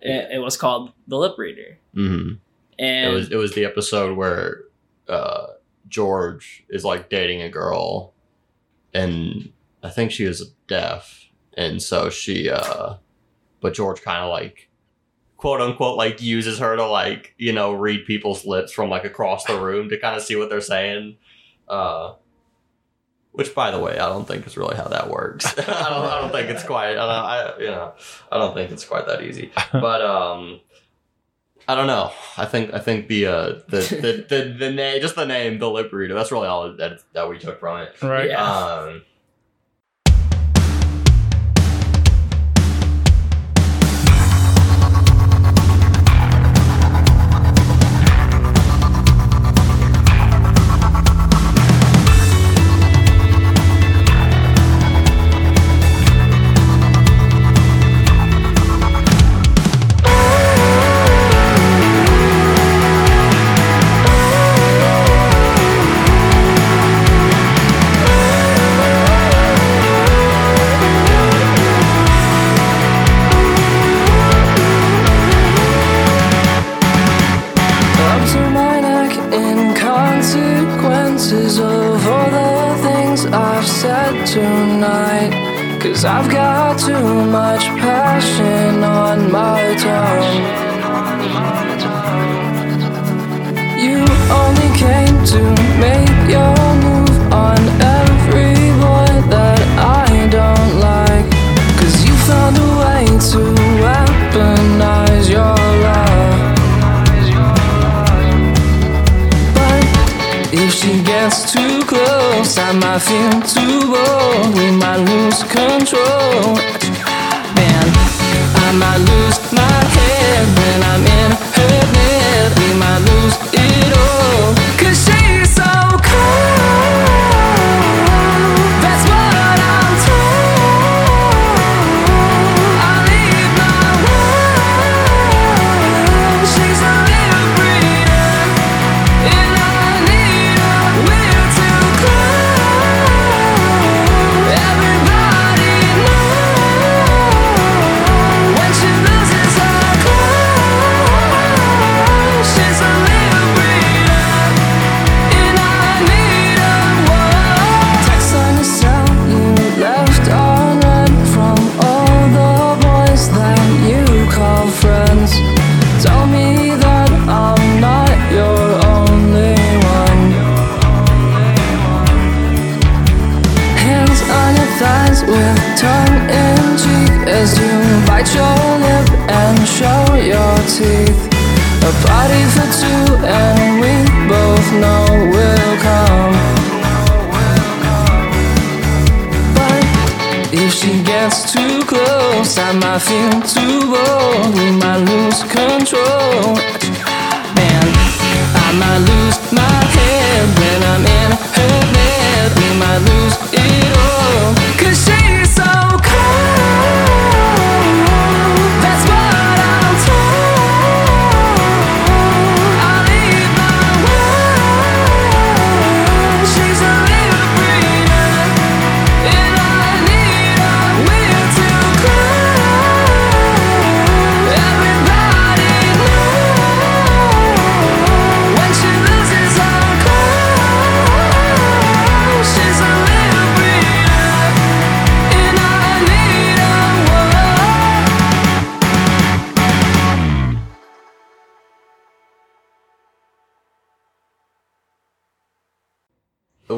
[SPEAKER 3] It, it was called The Lip Reader,
[SPEAKER 7] hmm
[SPEAKER 3] and
[SPEAKER 7] It was it was the episode where uh, George is like dating a girl, and I think she was deaf, and so she, uh, but George kind of like, quote unquote, like uses her to like you know read people's lips from like across the room to kind of see what they're saying. Uh, which, by the way, I don't think is really how that works. I don't. I don't think it's quite. I, don't, I you know. I don't think it's quite that easy. But um, I don't know. I think I think the uh the the the, the name just the name the lip reader. That's really all that that we took from it.
[SPEAKER 1] Right.
[SPEAKER 3] Yeah.
[SPEAKER 7] Um.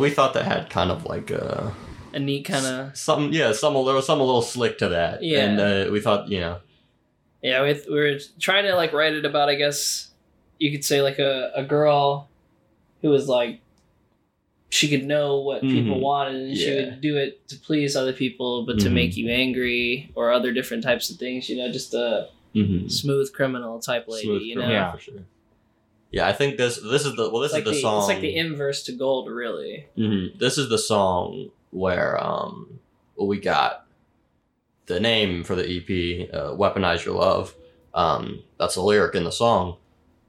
[SPEAKER 9] We
[SPEAKER 7] thought that had kind of like uh
[SPEAKER 3] A neat kind of
[SPEAKER 7] some yeah some there was some a little slick to that.
[SPEAKER 3] Yeah.
[SPEAKER 7] and uh, we thought you know
[SPEAKER 3] yeah. We we were trying to like write it about. I guess you could say like a a girl who was like she could know what people
[SPEAKER 7] Mhm.
[SPEAKER 3] wanted and she would do it to please other people, but to
[SPEAKER 7] Mhm.
[SPEAKER 3] make you angry or other different types of things. You know, just a
[SPEAKER 7] mhm.
[SPEAKER 3] smooth criminal type lady.
[SPEAKER 7] Smooth
[SPEAKER 3] you know,
[SPEAKER 4] Yeah.
[SPEAKER 7] for sure. Yeah, I think this this is the well this
[SPEAKER 3] like
[SPEAKER 7] is the,
[SPEAKER 3] the,
[SPEAKER 7] song.
[SPEAKER 3] it's like the inverse to gold, really.
[SPEAKER 7] Mhm. This is the song where um we got the name for the EP, uh, "Weaponize Your Love." Um, that's a lyric in the song,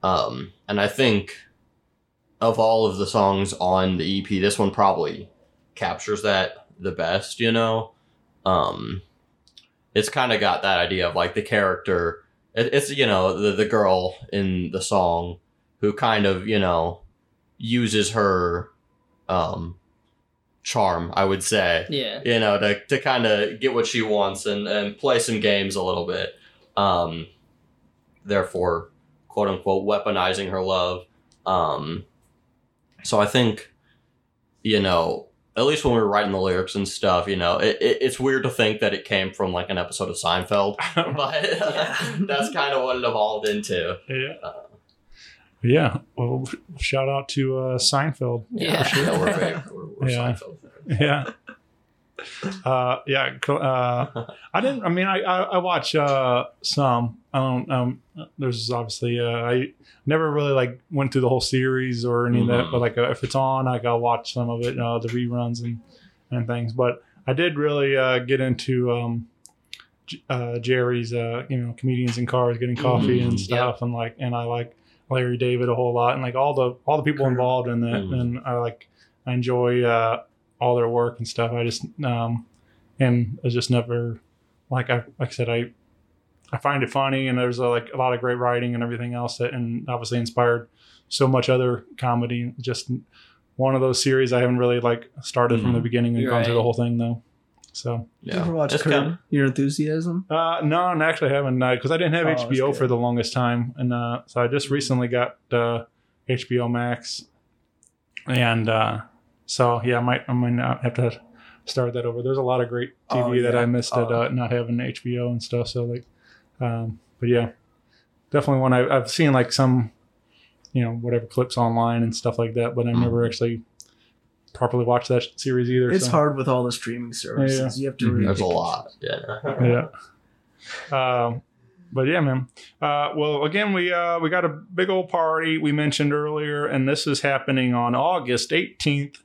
[SPEAKER 7] um, and I think of all of the songs on the EP, this one probably captures that the best. You know, um, it's kind of got that idea of like the character. It, it's you know the the girl in the song who kind of you know uses her um charm i would say.
[SPEAKER 3] Yeah.
[SPEAKER 7] you know to, to kind of get what she wants and and play some games a little bit. Um therefore quote unquote weaponizing her love. Um so i think you know at least when we were writing the lyrics and stuff you know it, it, it's weird to think that it came from like an episode of seinfeld but that's kind of what it evolved into.
[SPEAKER 1] Yeah. Yeah. Well, shout out to uh, Seinfeld.
[SPEAKER 3] Yeah.
[SPEAKER 7] yeah, we're, very, we're, we're
[SPEAKER 1] Yeah.
[SPEAKER 7] Seinfeld fans.
[SPEAKER 1] Yeah. Uh, yeah. Uh, I didn't. I mean, I I, I watch uh, some. I don't. Um, there's obviously. Uh, I never really like went through the whole series or any of that.
[SPEAKER 7] Mhm.
[SPEAKER 1] But like, uh, if it's on, like I'll watch some of it, uh, the reruns and and things. But I did really uh, get into um, uh, Jerry's. Uh, you know, comedians in cars getting coffee and
[SPEAKER 7] Mhm.
[SPEAKER 1] stuff, and like, and I like Larry David a whole lot, and like all the all the people involved in that,
[SPEAKER 7] Mhm.
[SPEAKER 1] and I like I enjoy uh, all their work and stuff. I just um, and I just never like I like I said I I find it funny, and there's uh, like a lot of great writing and everything else that, and obviously inspired so much other comedy. Just one of those series I haven't really like started from the
[SPEAKER 7] Mhm.
[SPEAKER 1] beginning and
[SPEAKER 3] You're
[SPEAKER 1] gone through the whole thing though. So
[SPEAKER 8] Did you ever watch Curb
[SPEAKER 7] kinda-
[SPEAKER 8] Your Enthusiasm?
[SPEAKER 1] uh, no, I actually haven't because I didn't have
[SPEAKER 8] Oh,
[SPEAKER 1] HBO for the longest time, and uh, so I just recently got uh, HBO Max, and uh, so yeah, I might I might not have to start that over. There's a lot of great TV
[SPEAKER 8] Oh,
[SPEAKER 1] that. I missed at
[SPEAKER 8] Oh.
[SPEAKER 1] uh, not having HBO and stuff. So like, um, but yeah, definitely one I, I've seen like some, you know, whatever clips online and stuff like that, but I've never actually properly watched that series either.
[SPEAKER 8] It's
[SPEAKER 1] so.
[SPEAKER 8] hard with all the streaming services. You have to really
[SPEAKER 7] There's a lot.
[SPEAKER 8] choose.
[SPEAKER 7] Yeah.
[SPEAKER 1] yeah. Um, but yeah, man. Uh, well, again, we uh, we got a big old party we mentioned earlier, and this is happening on August 18th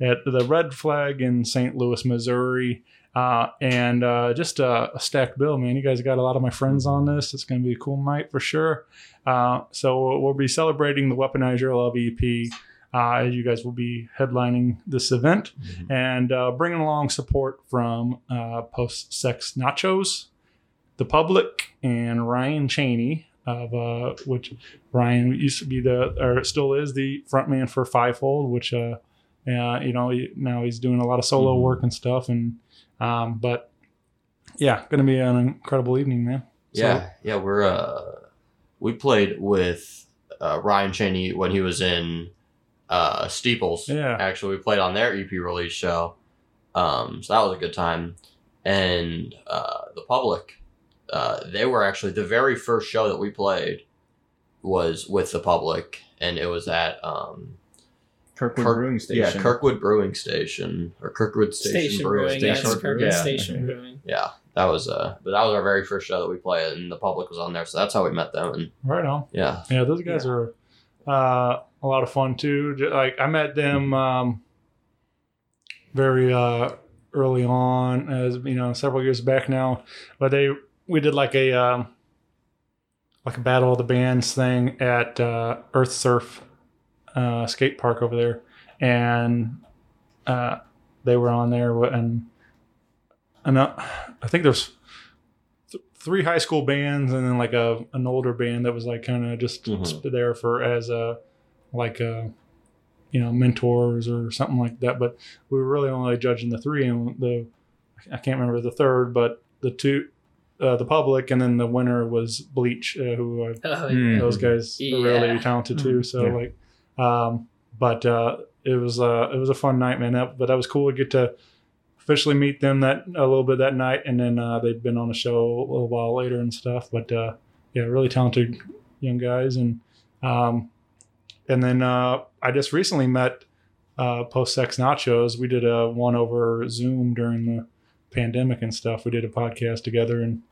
[SPEAKER 1] at the Red Flag in St. Louis, Missouri. Uh, and uh, just a, a stacked bill, man. You guys got a lot of my friends on this. It's going to be a cool night for sure. Uh, so we'll be celebrating the Weaponize Your Love EP. Uh, you guys will be headlining this event and uh, bringing along support from uh, Post Sex Nachos, the public, and Ryan Cheney of uh, which Ryan used to be the or still is the frontman for Fivefold, which uh, uh, you know now he's doing a lot of solo
[SPEAKER 7] Mhm.
[SPEAKER 1] work and stuff, and um, but yeah, gonna be an incredible evening, man. So-
[SPEAKER 7] Yeah, yeah, we're uh we played with uh, Ryan Cheney when he was in uh Steeples.
[SPEAKER 1] Yeah.
[SPEAKER 7] Actually, we played on their EP release show. Um so that was a good time. and uh, the public. Uh, they were actually the very first show that we played was with the public, and it was at um,
[SPEAKER 4] Kirkwood
[SPEAKER 7] Kirk-
[SPEAKER 4] Brewing Station.
[SPEAKER 7] Yeah, Kirkwood Brewing Station or Kirkwood Station,
[SPEAKER 3] Station
[SPEAKER 7] Brewing
[SPEAKER 3] Brewing. Yeah,
[SPEAKER 7] Station.
[SPEAKER 3] it's Kirkwood
[SPEAKER 4] Yeah.
[SPEAKER 3] Station Brewing.
[SPEAKER 7] Yeah, that was uh, but that was our very first show that we played, and the public was on there, so that's how we met them. And
[SPEAKER 1] Right on.
[SPEAKER 7] yeah,
[SPEAKER 1] Yeah, those guys are uh, a lot of fun too. Like I met them um, very uh, early on, as you know, several years back now. But they we did like a um, like a battle of the bands thing at uh, Earth Surf uh, skate park over there, and uh, they were on there, and and uh, I think there's th- three high school bands and then like a an older band that was like kind of just
[SPEAKER 7] Mhm.
[SPEAKER 1] there for as a like a you know mentors or something like that. But we were really only judging the three and the I can't remember the third, but the two. Uh, the public and then the winner was Bleach, uh, who uh,
[SPEAKER 3] Oh,
[SPEAKER 4] Hmm.
[SPEAKER 3] yeah.
[SPEAKER 1] those guys are really talented too. So
[SPEAKER 4] Yeah.
[SPEAKER 1] like, um, but uh, it was uh, it was a fun night, man. That, but that was cool to get to officially meet them that a little bit that night, and then uh, they'd been on the show a little while later and stuff. But uh, yeah, really talented young guys, and um, and then uh, I just recently met uh, Post Sex Nachos. We did a one over Zoom during the pandemic and stuff. We did a podcast together and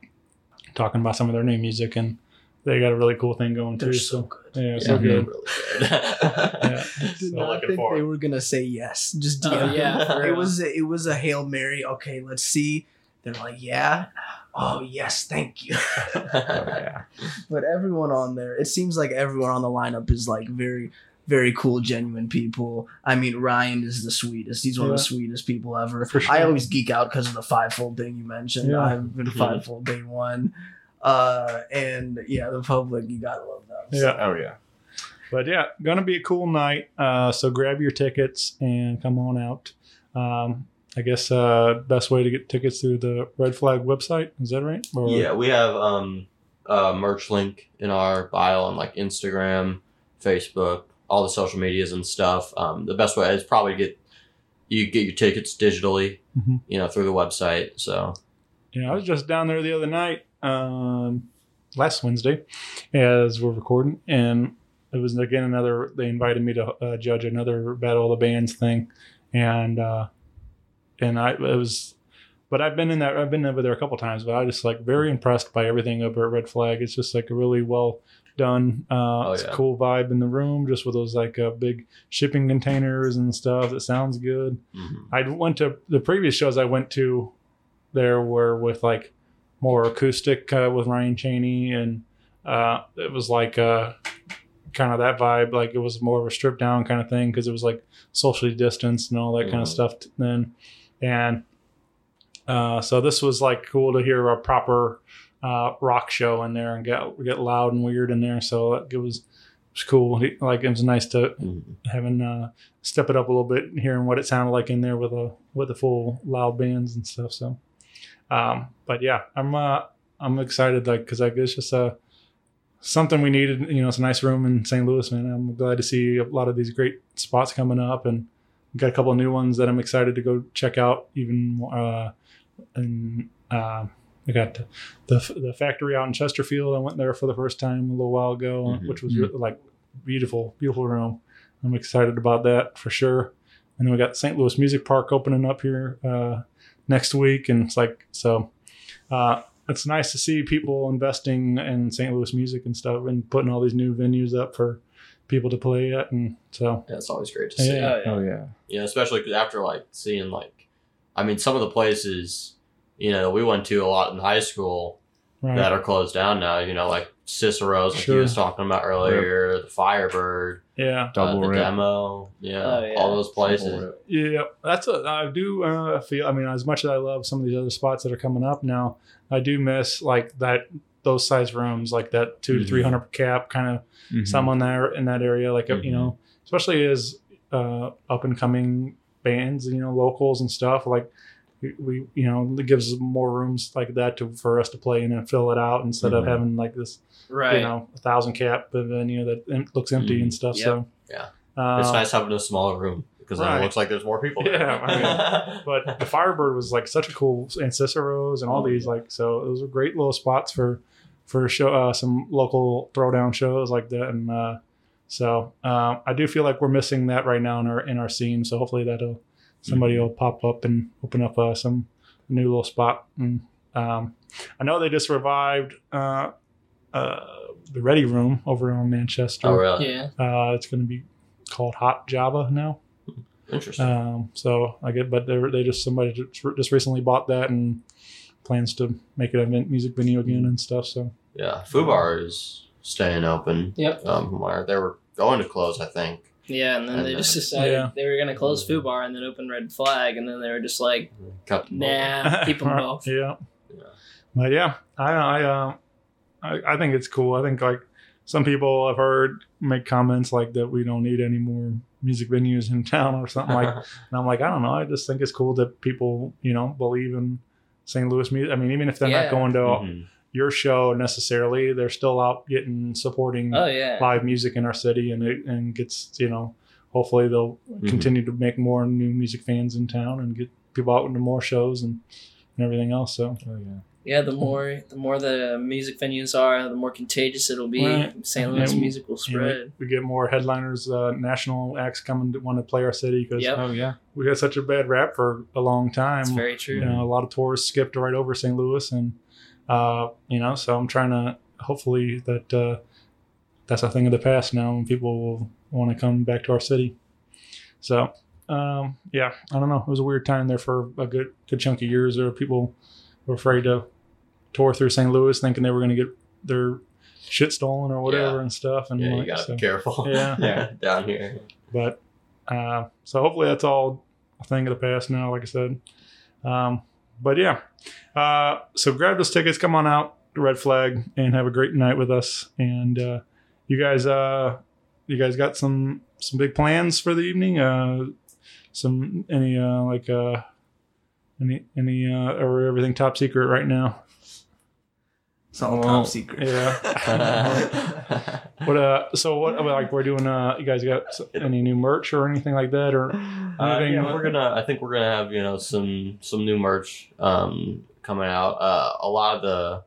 [SPEAKER 1] talking about some of their new music and they got a really cool thing going
[SPEAKER 8] They're
[SPEAKER 1] too.
[SPEAKER 8] so good.
[SPEAKER 1] yeah,
[SPEAKER 7] yeah,
[SPEAKER 1] so good.
[SPEAKER 7] really good.
[SPEAKER 1] Yeah.
[SPEAKER 8] Did
[SPEAKER 1] So
[SPEAKER 8] not think
[SPEAKER 7] forward.
[SPEAKER 8] they were gonna say yes. Just
[SPEAKER 3] Oh,
[SPEAKER 8] DM.
[SPEAKER 3] yeah,
[SPEAKER 8] it
[SPEAKER 3] real.
[SPEAKER 8] was it was a hail mary. Okay, let's see. They're like, yeah. Oh yes, thank you.
[SPEAKER 4] Oh, yeah.
[SPEAKER 8] but everyone on there, it seems like everyone on the lineup is like very, very cool, genuine people. I mean, Ryan is the sweetest. He's one of the sweetest people ever.
[SPEAKER 1] For sure.
[SPEAKER 8] I always geek out because of the fivefold thing you mentioned.
[SPEAKER 1] Yeah.
[SPEAKER 8] I've been mm-hmm. fivefold day one. Uh, and yeah, the public, you gotta love them.
[SPEAKER 1] Yeah.
[SPEAKER 4] Oh yeah.
[SPEAKER 1] But yeah, gonna be a cool night. Uh, so grab your tickets and come on out. Um, I guess uh, best way to get tickets through the Red Flag website. Is that right? Or-
[SPEAKER 7] yeah, we have um, a merch link in our bio on like Instagram, Facebook, all the social medias and stuff. Um, the best way is probably to get you get your tickets digitally,
[SPEAKER 1] Mhm.
[SPEAKER 7] you know, through the website. So
[SPEAKER 1] Yeah, I was just down there the other night, um, last Wednesday, as we're recording, and it was again another. They invited me to uh, judge another Battle of the Bands thing, and uh, and I it was, but I've been in that. I've been over there a couple times, but I was just like very impressed by everything over at Red Flag. It's just like a really well done. Uh,
[SPEAKER 7] Oh,
[SPEAKER 1] it's a cool vibe in the room, just with those like uh, big shipping containers and stuff. That sounds good.
[SPEAKER 7] mhm.
[SPEAKER 1] I went to the previous shows I went to there were with like more acoustic uh, with Ryan Cheney and uh, it was like uh, kind of that vibe like it was more of a stripped down kind of thing because it was like socially distanced and all that kind of stuff then. And uh, so this was like cool to hear a proper uh, rock show in there and get get loud and weird in there. So it was it was cool. Like it was nice to
[SPEAKER 7] Mhm.
[SPEAKER 1] having uh step it up a little bit and hearing what it sounded like in there with a with the full loud bands and stuff so um but yeah i'm uh i'm excited like because like it's just uh something we needed you know it's a nice room in st louis man i'm glad to see a lot of these great spots coming up and got a couple of new ones that i'm excited to go check out even more, uh and uh we got the, the the factory out in chesterfield i went there for the first time a little while ago
[SPEAKER 7] Mhm.
[SPEAKER 1] which was re- like beautiful beautiful room I'm excited about that for sure. And then we got St. Louis Music Park opening up here uh, next week, and it's like so. Uh, it's nice to see people investing in St. Louis music and stuff, and putting all these new venues up for people to play at, and so
[SPEAKER 7] Yeah, it's always great to see.
[SPEAKER 1] Yeah.
[SPEAKER 3] Oh, yeah.
[SPEAKER 4] Oh yeah.
[SPEAKER 7] you know, especially 'cause after like seeing like, I mean, some of the places, you know, we went to a lot in high school
[SPEAKER 1] right.
[SPEAKER 7] that are closed down now. You know, like Cicero's, like
[SPEAKER 1] Sure.
[SPEAKER 7] he was talking about earlier, the Firebird,
[SPEAKER 1] yeah,
[SPEAKER 4] Double
[SPEAKER 7] uh, the demo, yeah,
[SPEAKER 3] Oh, yeah.
[SPEAKER 7] all those places.
[SPEAKER 1] Yeah, that's a, I do uh, feel. I mean, as much as I love some of these other spots that are coming up now, I do miss like that those size rooms, like that 2 to
[SPEAKER 7] Mhm.
[SPEAKER 1] three hundred cap kind of
[SPEAKER 4] Mhm.
[SPEAKER 1] someone there in that area, like you
[SPEAKER 7] Mhm.
[SPEAKER 1] know, especially as uh, up and coming bands, you know, locals and stuff. Like we- we, you know, it gives more rooms like that to for us to play in and fill it out instead of
[SPEAKER 7] Mhm.
[SPEAKER 1] having like this,
[SPEAKER 3] Right.
[SPEAKER 1] you know, a thousand cap venue that em- looks empty
[SPEAKER 7] Mhm.
[SPEAKER 1] and stuff.
[SPEAKER 3] Yep.
[SPEAKER 1] So
[SPEAKER 7] Yeah.
[SPEAKER 1] uh,
[SPEAKER 7] it's nice having a smaller room because then
[SPEAKER 1] Right.
[SPEAKER 7] it looks like there's more people there.
[SPEAKER 1] Yeah, I mean, but the Firebird was like such a cool and Cicero's and all these like so those were great little spots for for show uh, some local throwdown shows like that and uh, so uh, I do feel like we're missing that right now in our in our scene so hopefully that'll somebody will pop up and open up uh, some new little spot and um, I know they just revived uh, uh, the Ready Room over on Manchester.
[SPEAKER 7] oh, really?
[SPEAKER 3] Yeah.
[SPEAKER 1] Uh, it's going to be called Hot Java now.
[SPEAKER 7] Interesting.
[SPEAKER 1] Um, so I get, but they were, they just somebody just, just recently bought that and plans to make it a music venue again and stuff. So
[SPEAKER 7] yeah, Fubar is staying open.
[SPEAKER 3] Yep.
[SPEAKER 7] Um, where they were going to close, I think.
[SPEAKER 3] Yeah, and then
[SPEAKER 7] And
[SPEAKER 3] they
[SPEAKER 7] then-
[SPEAKER 3] just decided
[SPEAKER 1] Yeah.
[SPEAKER 3] they were gonna close Fubar and then open Red Flag, and then they were just like,
[SPEAKER 7] Cut
[SPEAKER 3] nah, keep them both.
[SPEAKER 1] yeah.
[SPEAKER 7] Yeah.
[SPEAKER 1] But yeah, I I uh, I, I think it's cool. I think like some people I've heard make comments like that we don't need any more music venues in town or something like. And I'm like, I don't know. I just think it's cool that people you know believe in St. Louis music. I mean, even if they're
[SPEAKER 3] Yeah.
[SPEAKER 1] not going to
[SPEAKER 7] Mhm.
[SPEAKER 1] Your show necessarily, they're still out getting supporting
[SPEAKER 3] Oh yeah.
[SPEAKER 1] live music in our city, and it and gets you know. Hopefully, they'll
[SPEAKER 7] Mm-hmm.
[SPEAKER 1] continue to make more new music fans in town and get people out into more shows and, and everything else. So
[SPEAKER 3] Yeah, Yeah, the more the more the music venues are, the more contagious it'll be.
[SPEAKER 1] Right.
[SPEAKER 3] St. Louis
[SPEAKER 1] Yeah,
[SPEAKER 3] music will
[SPEAKER 1] you know,
[SPEAKER 3] spread.
[SPEAKER 1] we get more headliners, uh, national acts coming to want to play our city because
[SPEAKER 3] Yep.
[SPEAKER 4] Oh yeah.
[SPEAKER 1] we had such a bad rap for a long time.
[SPEAKER 3] It's very true.
[SPEAKER 1] you know, a lot of tours skipped right over St. Louis, and uh, you know, so I'm trying to hopefully that uh, that's a thing of the past now, and people will want to come back to our city. So, um, yeah, I don't know. It was a weird time there for a good good chunk of years. There were people were afraid to tour through St. Louis, thinking they were going to get their shit stolen or whatever
[SPEAKER 7] Yeah.
[SPEAKER 1] and stuff. And
[SPEAKER 7] Yeah, you gotta
[SPEAKER 1] so-
[SPEAKER 7] be careful.
[SPEAKER 1] Yeah.
[SPEAKER 4] Yeah.
[SPEAKER 7] down here.
[SPEAKER 1] but uh, so hopefully that's all a thing of the past now, like I said. Um, but yeah, uh, so grab those tickets, come on out to Red Flag, and have a great night with us. And uh, you guys, uh, you guys got some some big plans for the evening? Uh, some any uh, like uh, any any uh, or everything top secret right now?
[SPEAKER 8] It's all
[SPEAKER 4] Well,
[SPEAKER 8] top secret.
[SPEAKER 1] Yeah. What uh? So what like we're doing? Uh, you guys got any new merch or anything like that or?
[SPEAKER 7] Uh, yeah, we're gonna. I think we're gonna have you know some some new merch um, coming out. Uh, a lot of the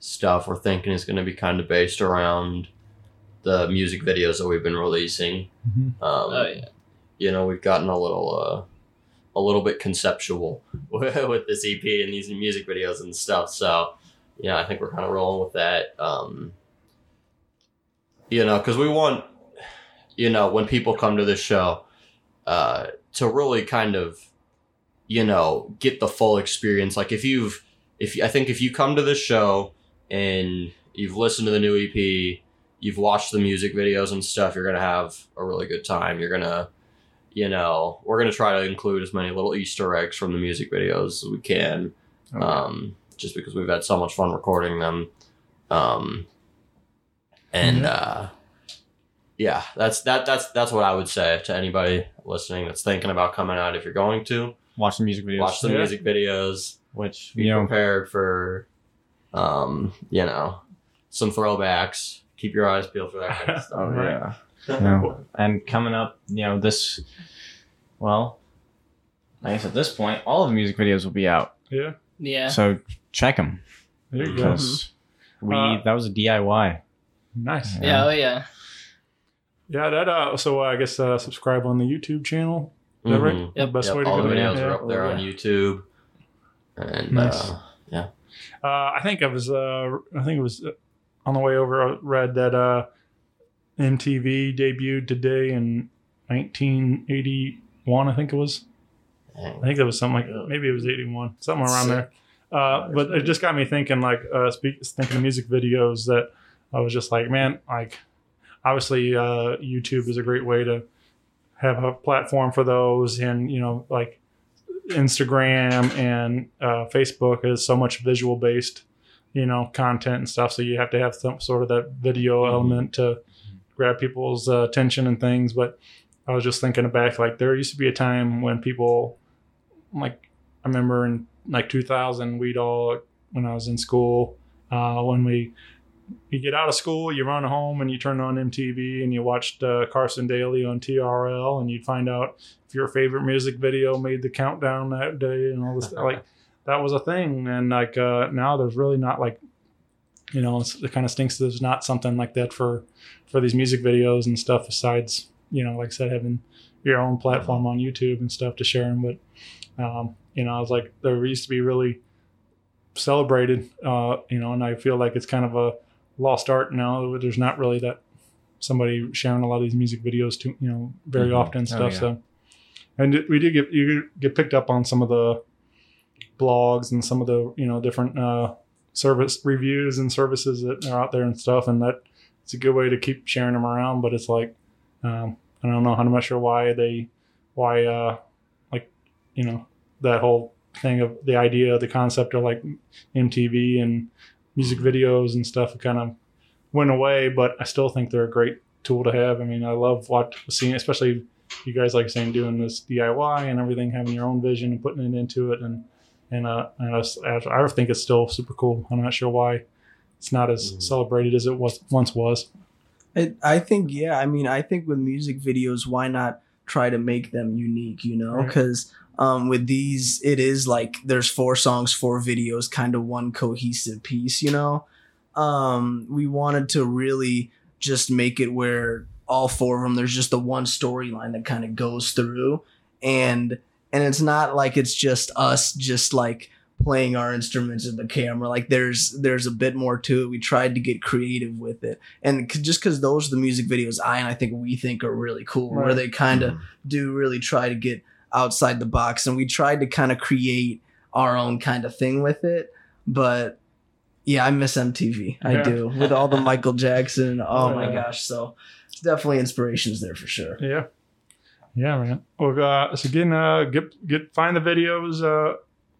[SPEAKER 7] stuff we're thinking is gonna be kind of based around the music videos that we've been releasing.
[SPEAKER 1] Mhm.
[SPEAKER 7] Um,
[SPEAKER 3] Oh yeah.
[SPEAKER 7] You know, we've gotten a little uh, a little bit conceptual with this EP and these music videos and stuff. So yeah, I think we're kind of rolling with that. Um, you know, because we want you know when people come to this show uh, to really kind of you know get the full experience. Like if you've if i think if you come to this show and you've listened to the new ep you've watched the music videos and stuff you're gonna have a really good time. You're gonna you know we're gonna try to include as many little easter eggs from the music videos as we can um, just because we've had so much fun recording them. Um, and uh, yeah that's that that's that's what i would say to anybody listening that's thinking about coming out if you're going to
[SPEAKER 4] Watch the music videos.
[SPEAKER 7] watch the
[SPEAKER 1] Yeah.
[SPEAKER 7] music videos
[SPEAKER 4] Which
[SPEAKER 7] be
[SPEAKER 4] you know,
[SPEAKER 7] prepared for um you know some throwbacks keep your eyes peeled for that kind of stuff
[SPEAKER 4] Oh
[SPEAKER 1] Right.
[SPEAKER 4] yeah. No. And coming up, you know, this well, I guess at this point, all of the music videos will be out.
[SPEAKER 1] Yeah,
[SPEAKER 3] Yeah.
[SPEAKER 4] So check them
[SPEAKER 1] there you go.
[SPEAKER 4] because we
[SPEAKER 1] Uh,
[SPEAKER 4] that was a DIY.
[SPEAKER 1] Nice.
[SPEAKER 3] yeah. Oh yeah.
[SPEAKER 1] Yeah, that. Uh, so uh, I guess uh, subscribe on the YouTube channel. Is that right?
[SPEAKER 3] Yep.
[SPEAKER 1] Best
[SPEAKER 7] Yep,
[SPEAKER 1] way to
[SPEAKER 7] all
[SPEAKER 1] go.
[SPEAKER 7] the videos
[SPEAKER 1] yeah.
[SPEAKER 7] are up there on youtube and
[SPEAKER 1] Nice.
[SPEAKER 7] uh,
[SPEAKER 1] Uh, I think I was. Uh, I think it was uh, on the way over. I read that uh, MTV debuted today in 1981. I think it was.
[SPEAKER 7] dang.
[SPEAKER 1] I think it was something like maybe it was 81, somewhere around there. Uh, but it just got me thinking, like, uh, speak, thinking of music videos that I was just like, man, like, obviously, uh, YouTube is a great way to have a platform for those, and you know, like Instagram and uh, Facebook is so much visual based, you know, content and stuff. So you have to have some sort of that video element to grab people's uh, attention and things. But I was just thinking back, like, there used to be a time when people, like, I remember in like 2000, we'd all, when I was in school, uh, when we you get out of school, you run home, and you turn on MTV and you watched uh, Carson Daly on TRL, and you'd find out if your favorite music video made the countdown that day and all this. like that was a thing, and like uh, now there's really not like, you know, it's, it kind of stinks. There's not something like that for for these music videos and stuff. Besides, you know, like I said, having your own platform on YouTube and stuff to share them, but. Um, you know, I was like, there used to be really celebrated, uh, you know, and I feel like it's kind of a lost art now. There's not really that somebody sharing a lot of these music videos to, you know, very
[SPEAKER 4] Mhm.
[SPEAKER 1] often and
[SPEAKER 4] Oh,
[SPEAKER 1] stuff.
[SPEAKER 4] yeah.
[SPEAKER 1] So, and we did get, you get picked up on some of the blogs and some of the, you know, different, uh, service reviews and services that are out there and stuff. And that it's a good way to keep sharing them around, but it's like, um, I don't know. I'm not sure why they, why, uh, like, you know, that whole thing of the idea, the concept of like MTV and music videos and stuff kind of went away, but I still think they're a great tool to have. I mean, I love watching, seeing, especially you guys like saying doing this DIY and everything, having your own vision and putting it into it, and and uh, and I, s- I think it's still super cool. I'm not sure why it's not as celebrated as it was once was.
[SPEAKER 8] It, I think, yeah. I mean, I think with music videos, why not try to make them unique? You know,
[SPEAKER 1] Right.
[SPEAKER 8] Because um, with these, it is like there's four songs, four videos, kind of one cohesive piece. You know, um, we wanted to really just make it where all four of them there's just the one storyline that kind of goes through. And and it's not like it's just us just like playing our instruments in the camera. Like there's there's a bit more to it. We tried to get creative with it. And c- just because those are the music videos i and i think we think are really cool where they kind of do really try to get outside the box and we tried to kind of create our own kind of thing with it but yeah i miss mtv i
[SPEAKER 1] Yeah.
[SPEAKER 8] do with all the michael jackson oh my gosh so it's definitely inspirations there for sure
[SPEAKER 1] Yeah. Yeah, man. Well, uh, so again, uh, get get find the videos, uh,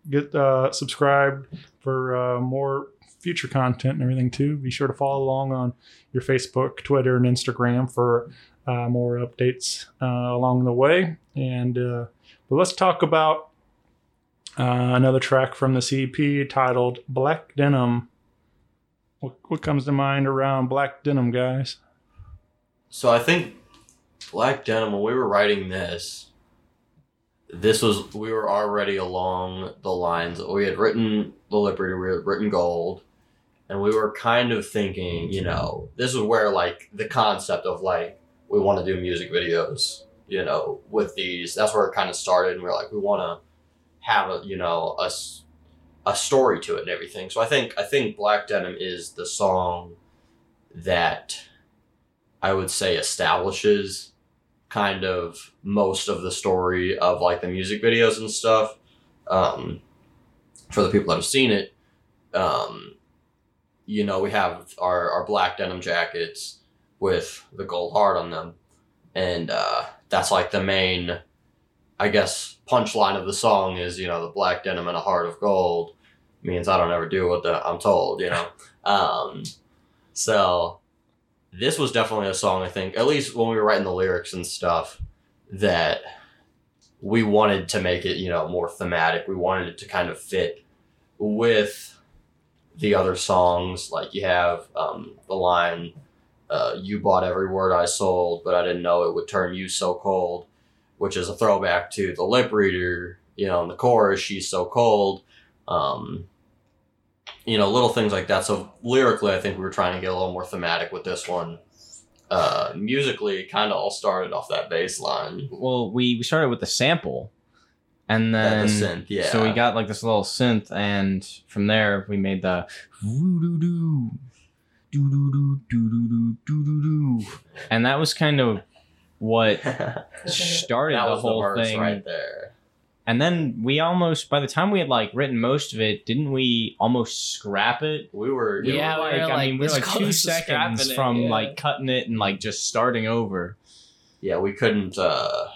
[SPEAKER 1] get uh, subscribed for uh, more future content and everything too. Be sure to follow along on your Facebook, Twitter, and Instagram for uh, more updates uh, along the way. And uh, but let's talk about uh, another track from the EP titled "Black Denim." What, what comes to mind around Black Denim, guys?
[SPEAKER 7] So I think Black Denim, when we were writing this, this was we were already along the lines. We had written the Liberty, we had written Gold, and we were kind of thinking, you know, this is where like the concept of like we want to do music videos, you know, with these. That's where it kind of started, and we are like, we want to have a you know a story to it and everything. So I think I think Black Denim is the song that I would say establishes kind of most of the story of like the music videos and stuff. Um, for the people that have seen it, um, you know, we have our, our black denim jackets with the gold heart on them. And uh, that's like the main, I guess, punchline of the song is, you know, the black denim and a heart of gold means I don't ever do what the, I'm told, you know. Um, so this was definitely a song I think, at least when we were writing the lyrics and stuff, that we wanted to make it, you know, more thematic. We wanted it to kind of fit with the other songs. Like you have um, the line, uh, "You bought every word I sold, but I didn't know it would turn you so cold," which is a throwback to the lip reader. You know, in the chorus, "She's so cold." Um, you know, little things like that. So lyrically, I think we were trying to get a little more thematic with this one. Uh, musically, it kind of all started off that bass line.
[SPEAKER 4] Well, we, we started with the sample, and then
[SPEAKER 7] the synth, yeah.
[SPEAKER 4] So we got like this little synth, and from there we made the woo doo doo doo doo doo doo doo doo doo doo, and that was kind of what started
[SPEAKER 7] that
[SPEAKER 4] the
[SPEAKER 7] was
[SPEAKER 4] whole
[SPEAKER 7] the
[SPEAKER 4] thing.
[SPEAKER 7] right there.
[SPEAKER 4] And then we almost, by the time we had like written most of it, didn't we almost scrap it?
[SPEAKER 7] We were
[SPEAKER 4] We
[SPEAKER 3] Yeah,
[SPEAKER 4] were
[SPEAKER 3] we were,
[SPEAKER 4] I mean, we were
[SPEAKER 3] this
[SPEAKER 4] like two seconds
[SPEAKER 3] scrapping it,
[SPEAKER 4] from
[SPEAKER 3] yeah.
[SPEAKER 4] like cutting it and like just starting over.
[SPEAKER 7] yeah we couldn't uh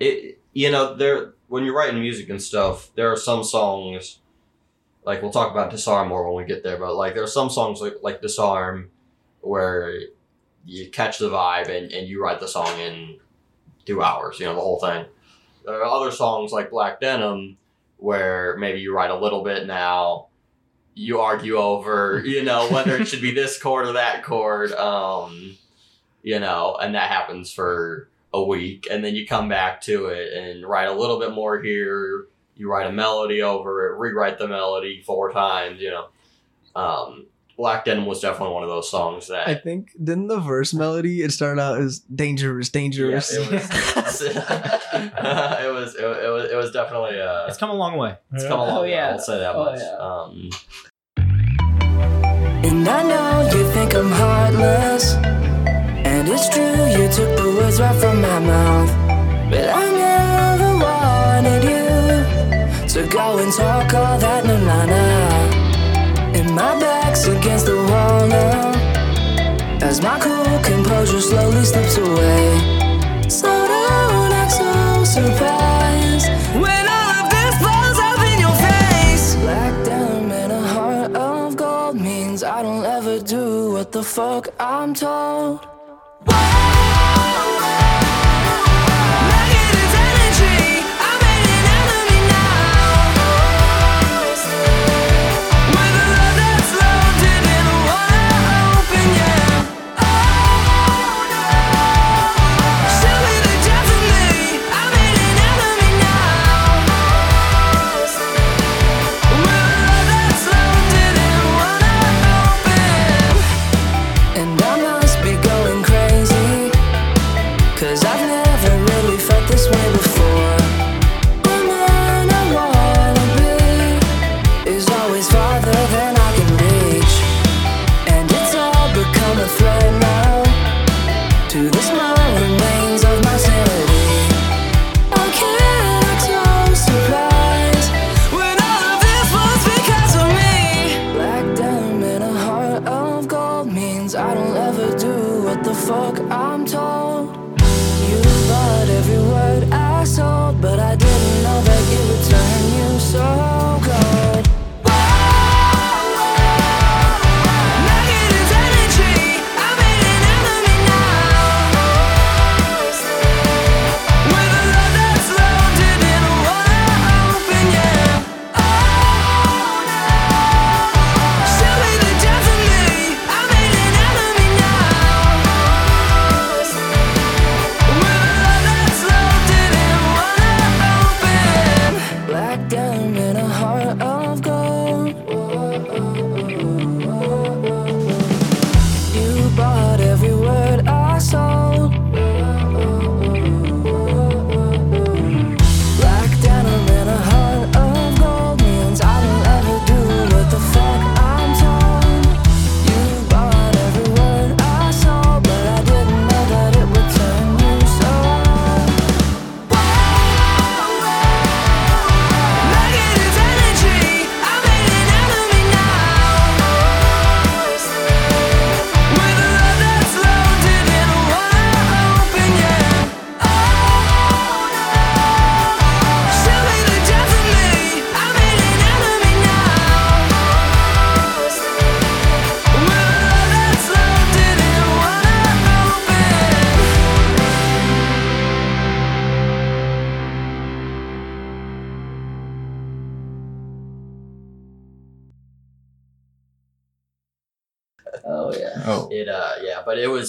[SPEAKER 7] it you know there when you're writing music and stuff there are some songs like we'll talk about disarm more when we get there but like there are some songs like like disarm where you catch the vibe and, and you write the song in two hours you know the whole thing there are other songs like black denim where maybe you write a little bit now you argue over, you know, whether it should be this chord or that chord. Um, you know, and that happens for a week, and then you come back to it and write a little bit more here. You write a melody over it, rewrite the melody four times. You know, um, Black Denim was definitely one of those songs that
[SPEAKER 8] I think didn't the verse melody it started out as dangerous, dangerous.
[SPEAKER 7] Yeah, it was. It was, it was. It was. It was definitely. Uh,
[SPEAKER 4] It's come a long way.
[SPEAKER 7] it's come a long
[SPEAKER 3] Oh,
[SPEAKER 7] way.
[SPEAKER 3] yeah.
[SPEAKER 7] I'll say that
[SPEAKER 3] Oh,
[SPEAKER 7] much.
[SPEAKER 3] yeah.
[SPEAKER 7] Um,
[SPEAKER 9] And I know you think I'm heartless. And it's true, you took the words right from my mouth. But I never go and talk all that na na na. And my back's against the wall now. As my cool composure slowly slips away. So don't act so surprised when all of this blows up in your face. Black denim and a heart of gold means I don't ever do what the fuck I'm told.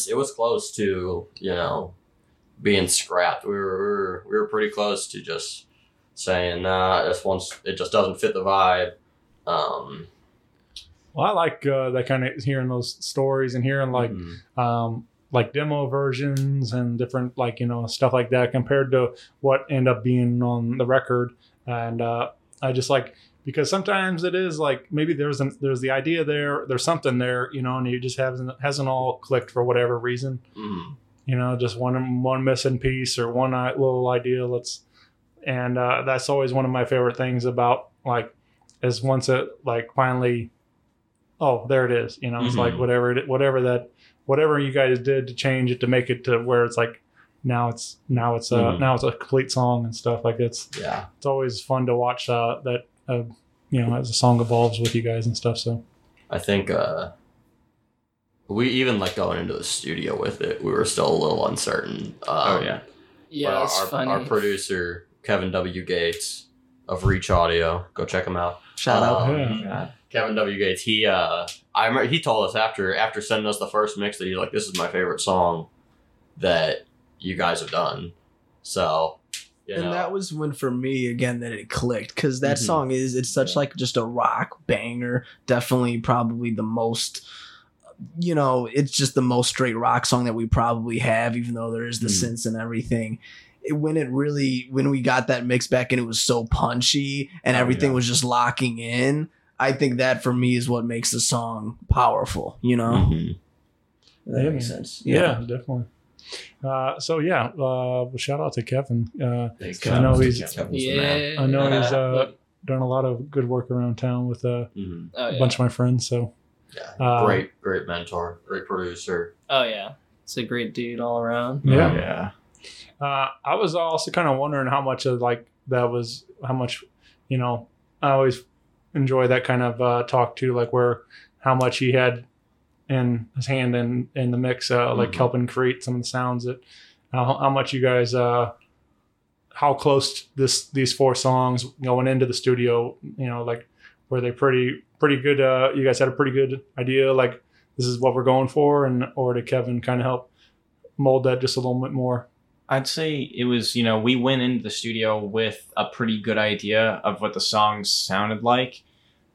[SPEAKER 9] Was it
[SPEAKER 7] was close to you know being scrapped. We were we were, we were pretty close to just saying nah, this one's it just doesn't fit the vibe. Um,
[SPEAKER 1] Well, I like uh, that kind of hearing those stories and hearing like
[SPEAKER 7] mhm.
[SPEAKER 1] um, like demo versions and different like you know stuff like that compared to what end up being on the record. And uh, I just like because sometimes it is like maybe there's an, there's the idea there, there's something there, you know, and it just hasn't hasn't all clicked for whatever reason.
[SPEAKER 7] Mhm.
[SPEAKER 1] You know, just one one missing piece or one little idea. Let's and uh, that's always one of my favorite things about like is once it like finally oh there it is you know it's like
[SPEAKER 7] Mhm.
[SPEAKER 1] whatever it whatever that whatever you guys did to change it to make it to where it's like now it's now it's a
[SPEAKER 7] Mhm.
[SPEAKER 1] now it's a complete song and stuff like it's
[SPEAKER 7] yeah,
[SPEAKER 1] it's always fun to watch uh, that uh, you know as the song evolves with you guys and stuff so
[SPEAKER 7] I think uh, we even like going into the studio with it. We were still a little uncertain. Um,
[SPEAKER 4] Oh, yeah.
[SPEAKER 3] Yeah,
[SPEAKER 7] but
[SPEAKER 3] it's
[SPEAKER 7] our,
[SPEAKER 3] funny.
[SPEAKER 7] our producer Kevin W Gates of Reach Audio, go check him out.
[SPEAKER 8] Shout out.
[SPEAKER 7] Um,
[SPEAKER 1] Yeah.
[SPEAKER 7] Kevin W. Gates. He uh, I remember he told us after after sending us the first mix that he's like, "This is my favorite song that you guys have done." So, you
[SPEAKER 8] and
[SPEAKER 7] know,
[SPEAKER 8] that was when for me again that it clicked because that
[SPEAKER 7] Mhm.
[SPEAKER 8] song is it's such like just a rock banger definitely probably the most you know it's just the most straight rock song that we probably have even though there is the
[SPEAKER 7] Mhm.
[SPEAKER 8] synths and everything it, when it really when we got that mix back and it was so punchy and
[SPEAKER 4] Oh,
[SPEAKER 8] everything
[SPEAKER 4] yeah.
[SPEAKER 8] was just locking in i think that for me is what makes the song powerful you know
[SPEAKER 7] Mhm.
[SPEAKER 8] that
[SPEAKER 1] Yeah,
[SPEAKER 8] makes
[SPEAKER 1] man.
[SPEAKER 8] sense
[SPEAKER 1] Yeah, definitely. Uh, so yeah, uh, well, shout out to Kevin. Uh,
[SPEAKER 7] Thanks,
[SPEAKER 1] I know he's-
[SPEAKER 7] Kevin's the man.
[SPEAKER 3] Yeah.
[SPEAKER 1] I know he's uh, done a lot of good work around town with uh,
[SPEAKER 7] Mhm.
[SPEAKER 3] Oh
[SPEAKER 1] a
[SPEAKER 3] yeah.
[SPEAKER 1] bunch of my friends. So
[SPEAKER 7] Yeah,
[SPEAKER 1] Uh,
[SPEAKER 7] great, great mentor, great producer.
[SPEAKER 3] Oh yeah. It's a great dude all around.
[SPEAKER 1] yeah,
[SPEAKER 4] Yeah.
[SPEAKER 1] Uh, I was also kind of wondering how much of like that was how much, you know, I always enjoy that kind of uh, talk too, like where how much he had in his hand in in the mix, uh, like
[SPEAKER 7] Mhm.
[SPEAKER 1] helping create some of the sounds that how, how much you guys uh how close this these four songs going into the studio, you know, like were they pretty pretty good? Uh, you guys had a pretty good idea, like this is what we're going for, and or did Kevin kind of help mold that just a little bit more?
[SPEAKER 4] I'd say it was, you know, we went into the studio with a pretty good idea of what the songs sounded like.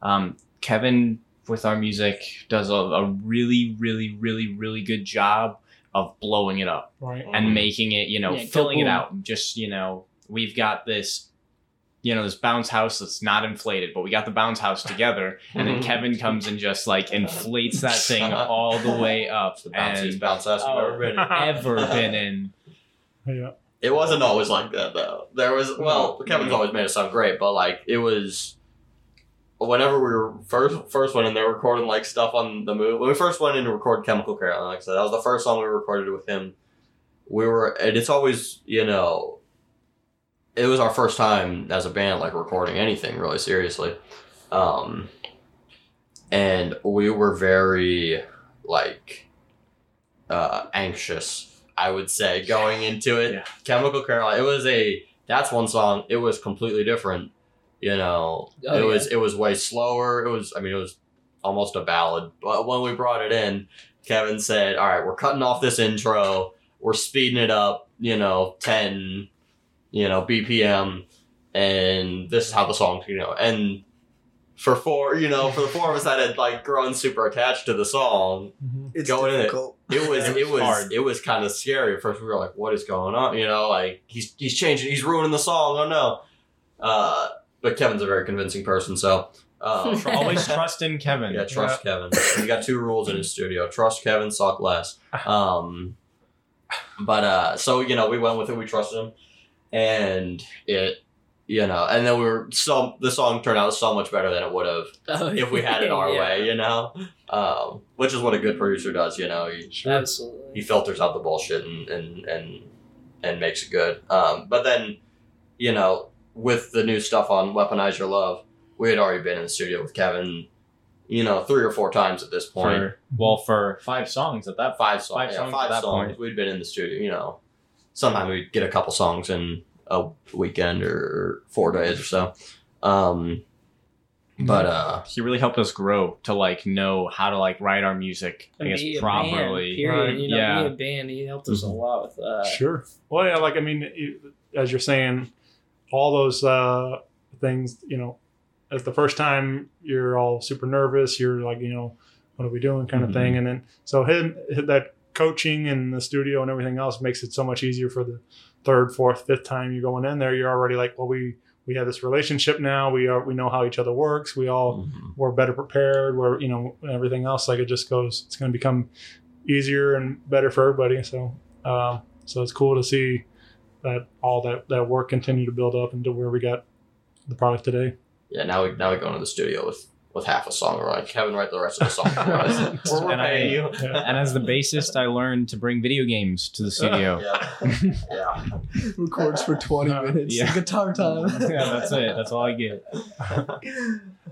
[SPEAKER 4] Um, Kevin, with our music, does a, a really, really, really, really good job of blowing it up
[SPEAKER 1] Right.
[SPEAKER 4] and making it, you know,
[SPEAKER 3] Yeah,
[SPEAKER 4] filling it out. Just, you know, we've got this, you know, this bounce house that's not inflated, but we got the bounce house together. And then mhm. Kevin comes and just like inflates that thing all the way up.
[SPEAKER 7] The bounciest bounce house you've
[SPEAKER 4] Oh.
[SPEAKER 7] ever been in.
[SPEAKER 4] ever been in.
[SPEAKER 1] Yeah.
[SPEAKER 7] It wasn't always like that though. There was well, Kevin's mm-hmm. always made it sound great, but like it was whenever we were first first went in there recording like stuff on the move. When we first went in to record Chemical Caroline, like I said, that was the first song we recorded with him. We were and it's always, you know it was our first time as a band like recording anything really seriously. Um and we were very like uh anxious, I would say, going into it.
[SPEAKER 4] Yeah.
[SPEAKER 7] Chemical Caroline. It was a that's one song. It was completely different. You know,
[SPEAKER 3] Oh,
[SPEAKER 7] it
[SPEAKER 3] yeah.
[SPEAKER 7] was it was way slower. It was I mean it was almost a ballad. But when we brought it in, Kevin said, "All right, we're cutting off this intro. We're speeding it up. You know, ten, you know, BPM, and this is how the song, you know." And for four, you know, for the four of us that had like grown super attached to the song,
[SPEAKER 8] it's
[SPEAKER 7] Going in it. it was
[SPEAKER 4] It
[SPEAKER 7] it
[SPEAKER 4] was
[SPEAKER 7] was
[SPEAKER 4] hard.
[SPEAKER 7] it was kind of scary at first. We were like, "What is going on?" You know, like he's he's changing, he's ruining the song. Oh no! Uh, but Kevin's a very convincing person, so um,
[SPEAKER 4] Always trust in Kevin.
[SPEAKER 7] yeah, trust Kevin. He got two rules in his studio: trust Kevin, suck less. Um, but uh, so you know, we went with it. We trusted him, and it, you know, and then we were so the song turned out so much better than it would have
[SPEAKER 3] Oh,
[SPEAKER 7] if we had it our
[SPEAKER 3] yeah.
[SPEAKER 7] way. You know, um, which is what a good producer does. You know, he, he filters out the bullshit and and and, and makes it good. Um, but then, you know, with the new stuff on Weaponize Your Love, we had already been in the studio with Kevin, you know, three or four times at this point.
[SPEAKER 4] For, well, for five songs at that
[SPEAKER 7] five songs,
[SPEAKER 4] five
[SPEAKER 7] yeah,
[SPEAKER 4] songs
[SPEAKER 7] five
[SPEAKER 4] at that
[SPEAKER 7] songs.
[SPEAKER 4] point.
[SPEAKER 7] We'd been in the studio, you know. Sometimes we'd get a couple songs in a weekend or four days or so. Um, but uh,
[SPEAKER 4] he really helped us grow to like know how to like write our music. I guess
[SPEAKER 3] be a
[SPEAKER 4] properly.
[SPEAKER 3] Band, period.
[SPEAKER 1] Right.
[SPEAKER 3] You know,
[SPEAKER 4] Yeah.
[SPEAKER 3] be a band. He helped us a
[SPEAKER 7] Mhm.
[SPEAKER 3] lot with that.
[SPEAKER 1] Sure. Well, yeah, like I mean, as you're saying, all those uh, things, you know, at the first time you're all super nervous. You're like, you know, what are we doing, kind of
[SPEAKER 4] Mhm.
[SPEAKER 1] thing. And then so him that coaching and the studio and everything else makes it so much easier for the third, fourth, fifth time you're going in there. You're already like, well, we we have this relationship now. We are we know how each other works. We all we're better prepared. We're you know everything else like it just goes. It's going to become easier and better for everybody. So um, so it's cool to see that all that that work continued to build up into where we got the product today.
[SPEAKER 7] yeah, now we now we go into the studio with with half a song. We're like, Kevin, write the rest of the song for us. we're, we're
[SPEAKER 4] And I-
[SPEAKER 7] you.
[SPEAKER 1] Yeah.
[SPEAKER 4] And as the bassist, I learned to bring video games to the studio.
[SPEAKER 7] yeah, yeah.
[SPEAKER 8] records for 20 minutes
[SPEAKER 4] Yeah.
[SPEAKER 8] guitar time
[SPEAKER 4] yeah, that's it. That's all I get.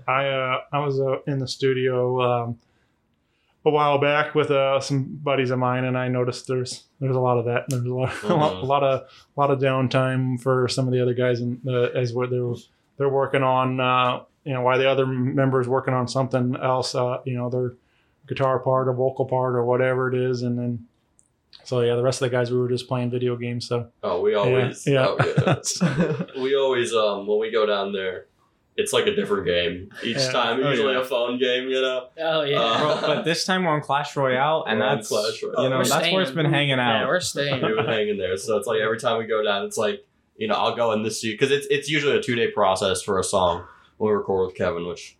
[SPEAKER 1] I uh, I was uh, in the studio um, a while back with uh, some buddies of mine, and I noticed there's there's a lot of that. There's a lot, a lot,
[SPEAKER 7] Mhm.
[SPEAKER 1] a lot of a lot of downtime for some of the other guys, and uh, as what they're they're working on uh, you know, while the other members working on something else, uh, you know, their guitar part or vocal part or whatever it is, and then so yeah, the rest of the guys we were just playing video games. So
[SPEAKER 7] Oh, we always.
[SPEAKER 1] yeah.
[SPEAKER 7] Oh, yeah. we always um when we go down there, it's like a different game each
[SPEAKER 1] Yeah.
[SPEAKER 7] time.
[SPEAKER 4] Oh,
[SPEAKER 7] Usually
[SPEAKER 4] yeah.
[SPEAKER 7] a phone game, you know.
[SPEAKER 3] Oh yeah.
[SPEAKER 7] Uh,
[SPEAKER 4] Bro, but this time we're on Clash Royale, and
[SPEAKER 7] We're
[SPEAKER 4] that's
[SPEAKER 7] Clash Royale.
[SPEAKER 4] you know
[SPEAKER 3] We're
[SPEAKER 4] that's where it's been hanging out.
[SPEAKER 3] yeah,
[SPEAKER 4] out.
[SPEAKER 3] we're staying.
[SPEAKER 7] we would hang in there. So it's like every time we go down, it's like you know I'll go in this because it's it's usually a two day process for a song when we record with Kevin. Which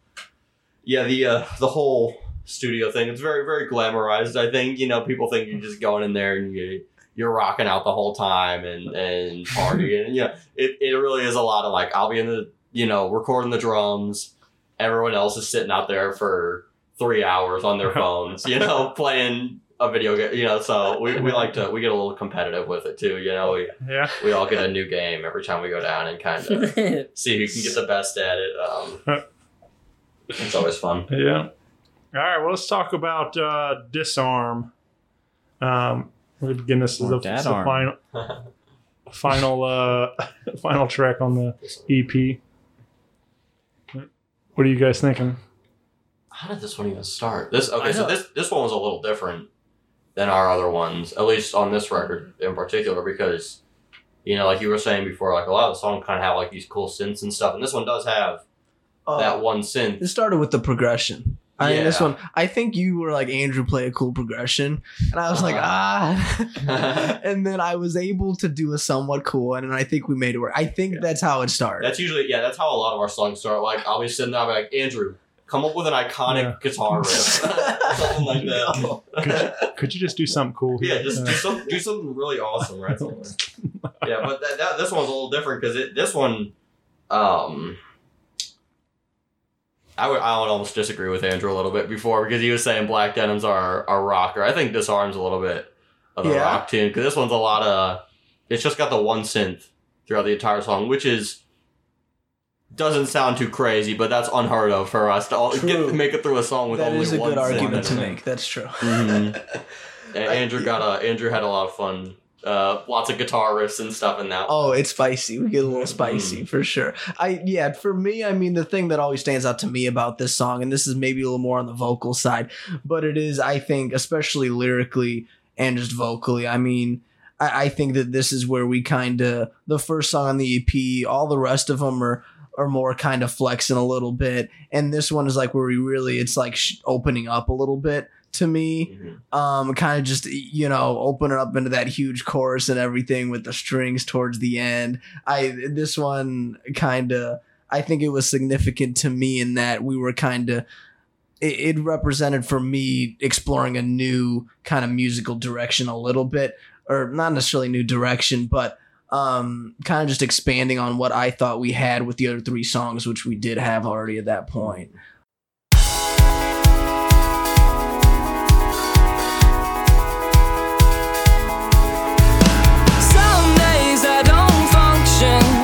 [SPEAKER 7] yeah, the uh, the whole studio thing it's very very glamorized. I think you know people think you're just going in there and you you're rocking out the whole time and and partying. and yeah, it it really is a lot of like I'll be in the you know recording the drums. Everyone else is sitting out there for three hours on their phones, you know, playing a video game, you know. So we, we like to we get a little competitive with it too, you know. We
[SPEAKER 1] yeah,
[SPEAKER 7] we all get a new game every time we go down and kind of see who can get the best at it. Um, it's always fun.
[SPEAKER 1] yeah. All right, well, let's talk about uh, disarm. Um, we're begin this is
[SPEAKER 4] Or
[SPEAKER 1] the,
[SPEAKER 4] Dad
[SPEAKER 1] the final final uh final track on the EP. What are you guys thinking?
[SPEAKER 7] How did this one even start? This okay, so this this one was a little different than our other ones, at least on this record in particular, because you know, like you were saying before, like a lot of the songs kind of have like these cool synths and stuff, and this one does have
[SPEAKER 8] Uh,
[SPEAKER 7] that one synth.
[SPEAKER 8] It started with the progression. I mean, this one, I think you were like, Andrew, play a cool progression. And I was like, ah. and then I was able to do a somewhat cool one. And I think we made it work. I think that's how it started.
[SPEAKER 7] That's usually yeah, that's how a lot of our songs start. Like I'll be sitting there, I'll be like Andrew, come up with an iconic
[SPEAKER 1] Yeah.
[SPEAKER 7] guitar riff, something like that.
[SPEAKER 1] Could, could you just do something cool?
[SPEAKER 7] Yeah, just
[SPEAKER 1] Uh,
[SPEAKER 7] do some do something really awesome right yeah, but that, that this one's a little different because it this one, um, I would I would almost disagree with Andrew a little bit before because he was saying Black Denims are are rocker. I think Disarm's a little bit of a
[SPEAKER 8] Yeah.
[SPEAKER 7] rock tune because this one's a lot of it's just got the one synth throughout the entire song, which is doesn't sound too crazy, but that's unheard of for us to all get, make it through a song with
[SPEAKER 8] that
[SPEAKER 7] only
[SPEAKER 8] is a
[SPEAKER 7] one
[SPEAKER 8] good argument to make. That's true.
[SPEAKER 7] Mhm. And Andrew got a Andrew had a lot of fun. Uh, lots of guitar riffs and stuff in that.
[SPEAKER 8] Oh, it's spicy. We get a little
[SPEAKER 7] Mm.
[SPEAKER 8] spicy for sure. I yeah, for me, I mean the thing that always stands out to me about this song, and this is maybe a little more on the vocal side, but it is, I think, especially lyrically and just vocally. I mean, I, I think that this is where we kind of the first song on the EP. All the rest of them are are more kind of flexing a little bit, and this one is like where we really it's like sh- opening up a little bit to me
[SPEAKER 7] Mhm.
[SPEAKER 8] um kind of just you know open it up into that huge chorus and everything with the strings towards the end. I this one kind of i think it was significant to me in that we were kind of it, it represented for me exploring a new kind of musical direction a little bit or not necessarily new direction but um kind of just expanding on what i thought we had with the other three songs which we did have already at that point
[SPEAKER 9] function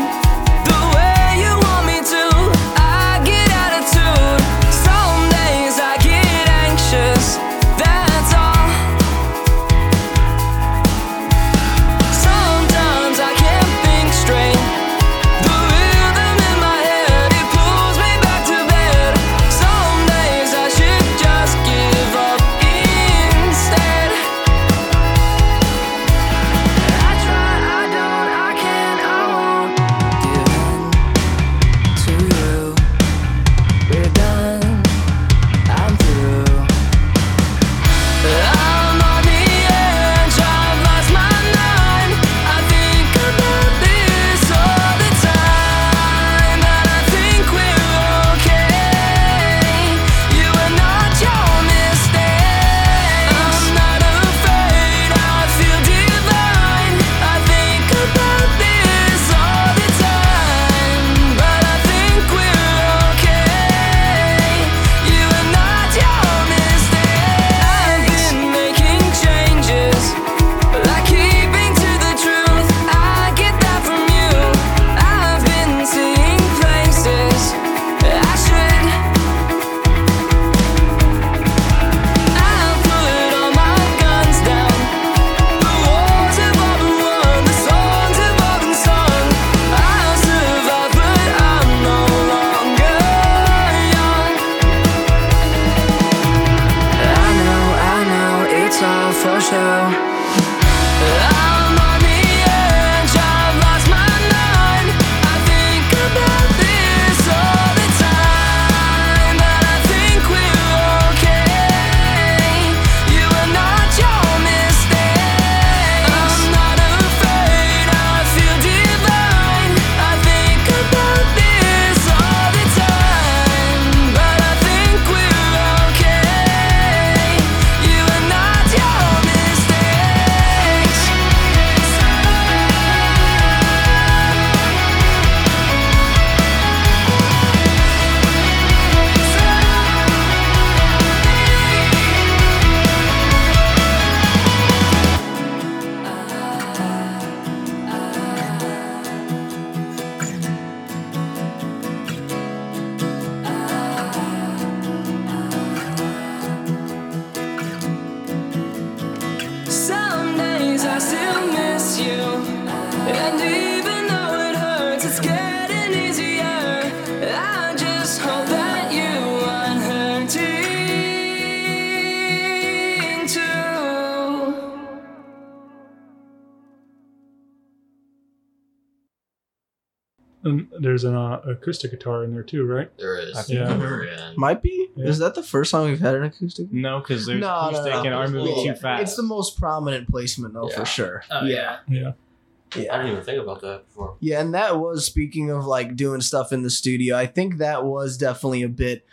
[SPEAKER 1] acoustic guitar in there too, right?
[SPEAKER 7] There is.
[SPEAKER 1] Yeah.
[SPEAKER 7] Very.
[SPEAKER 8] Might be.
[SPEAKER 1] Yeah.
[SPEAKER 8] Is that the first time we've had an acoustic?
[SPEAKER 4] No, because there's
[SPEAKER 8] No, no,
[SPEAKER 4] acoustic
[SPEAKER 8] no.
[SPEAKER 4] and our movie
[SPEAKER 7] Yeah.
[SPEAKER 4] too fast.
[SPEAKER 8] It's the most prominent placement though,
[SPEAKER 7] Yeah.
[SPEAKER 8] for sure.
[SPEAKER 3] Oh yeah.
[SPEAKER 1] Yeah.
[SPEAKER 7] I didn't even think about that before.
[SPEAKER 8] Yeah, and that was speaking of like doing stuff in the studio. I think that was definitely a bit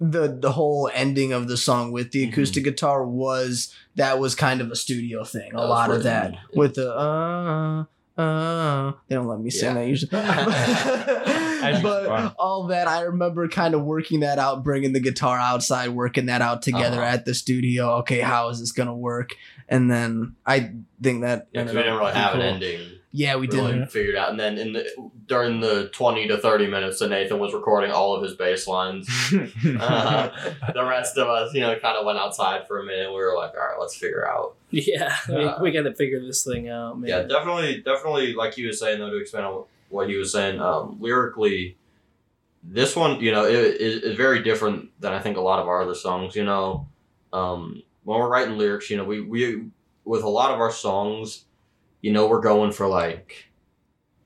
[SPEAKER 8] the the whole ending of the song with the
[SPEAKER 7] Mhm.
[SPEAKER 8] acoustic guitar was that was kind of a studio thing. A
[SPEAKER 7] That was
[SPEAKER 8] lot of that
[SPEAKER 7] yeah.
[SPEAKER 8] with the uh uh they don't let me sing
[SPEAKER 7] Yeah.
[SPEAKER 8] that usually. But
[SPEAKER 4] wow.
[SPEAKER 8] all that I remember kind of working that out, bringing the guitar outside, working that out together
[SPEAKER 7] Uh-huh.
[SPEAKER 8] at the studio. Okay, how is this gonna work? And then I think that
[SPEAKER 7] Yeah,
[SPEAKER 8] ended
[SPEAKER 7] we
[SPEAKER 8] up
[SPEAKER 7] didn't really have an ending.
[SPEAKER 8] Yeah, we
[SPEAKER 7] really
[SPEAKER 8] didn't.
[SPEAKER 7] figured out. And then in the during the twenty to thirty minutes that Nathan was recording all of his bass lines, uh, the rest of us, you know, kind of went outside for a minute. We were like, all right, let's figure out.
[SPEAKER 3] Yeah,
[SPEAKER 7] Uh,
[SPEAKER 3] we, we got to figure this thing out, man.
[SPEAKER 7] Yeah, definitely, definitely. Like he was saying, though, to expand on what he was saying, um, lyrically, this one, you know, is it, is very different than I think a lot of our other songs. You know, um, when we're writing lyrics, you know, we we with a lot of our songs, you know, we're going for like,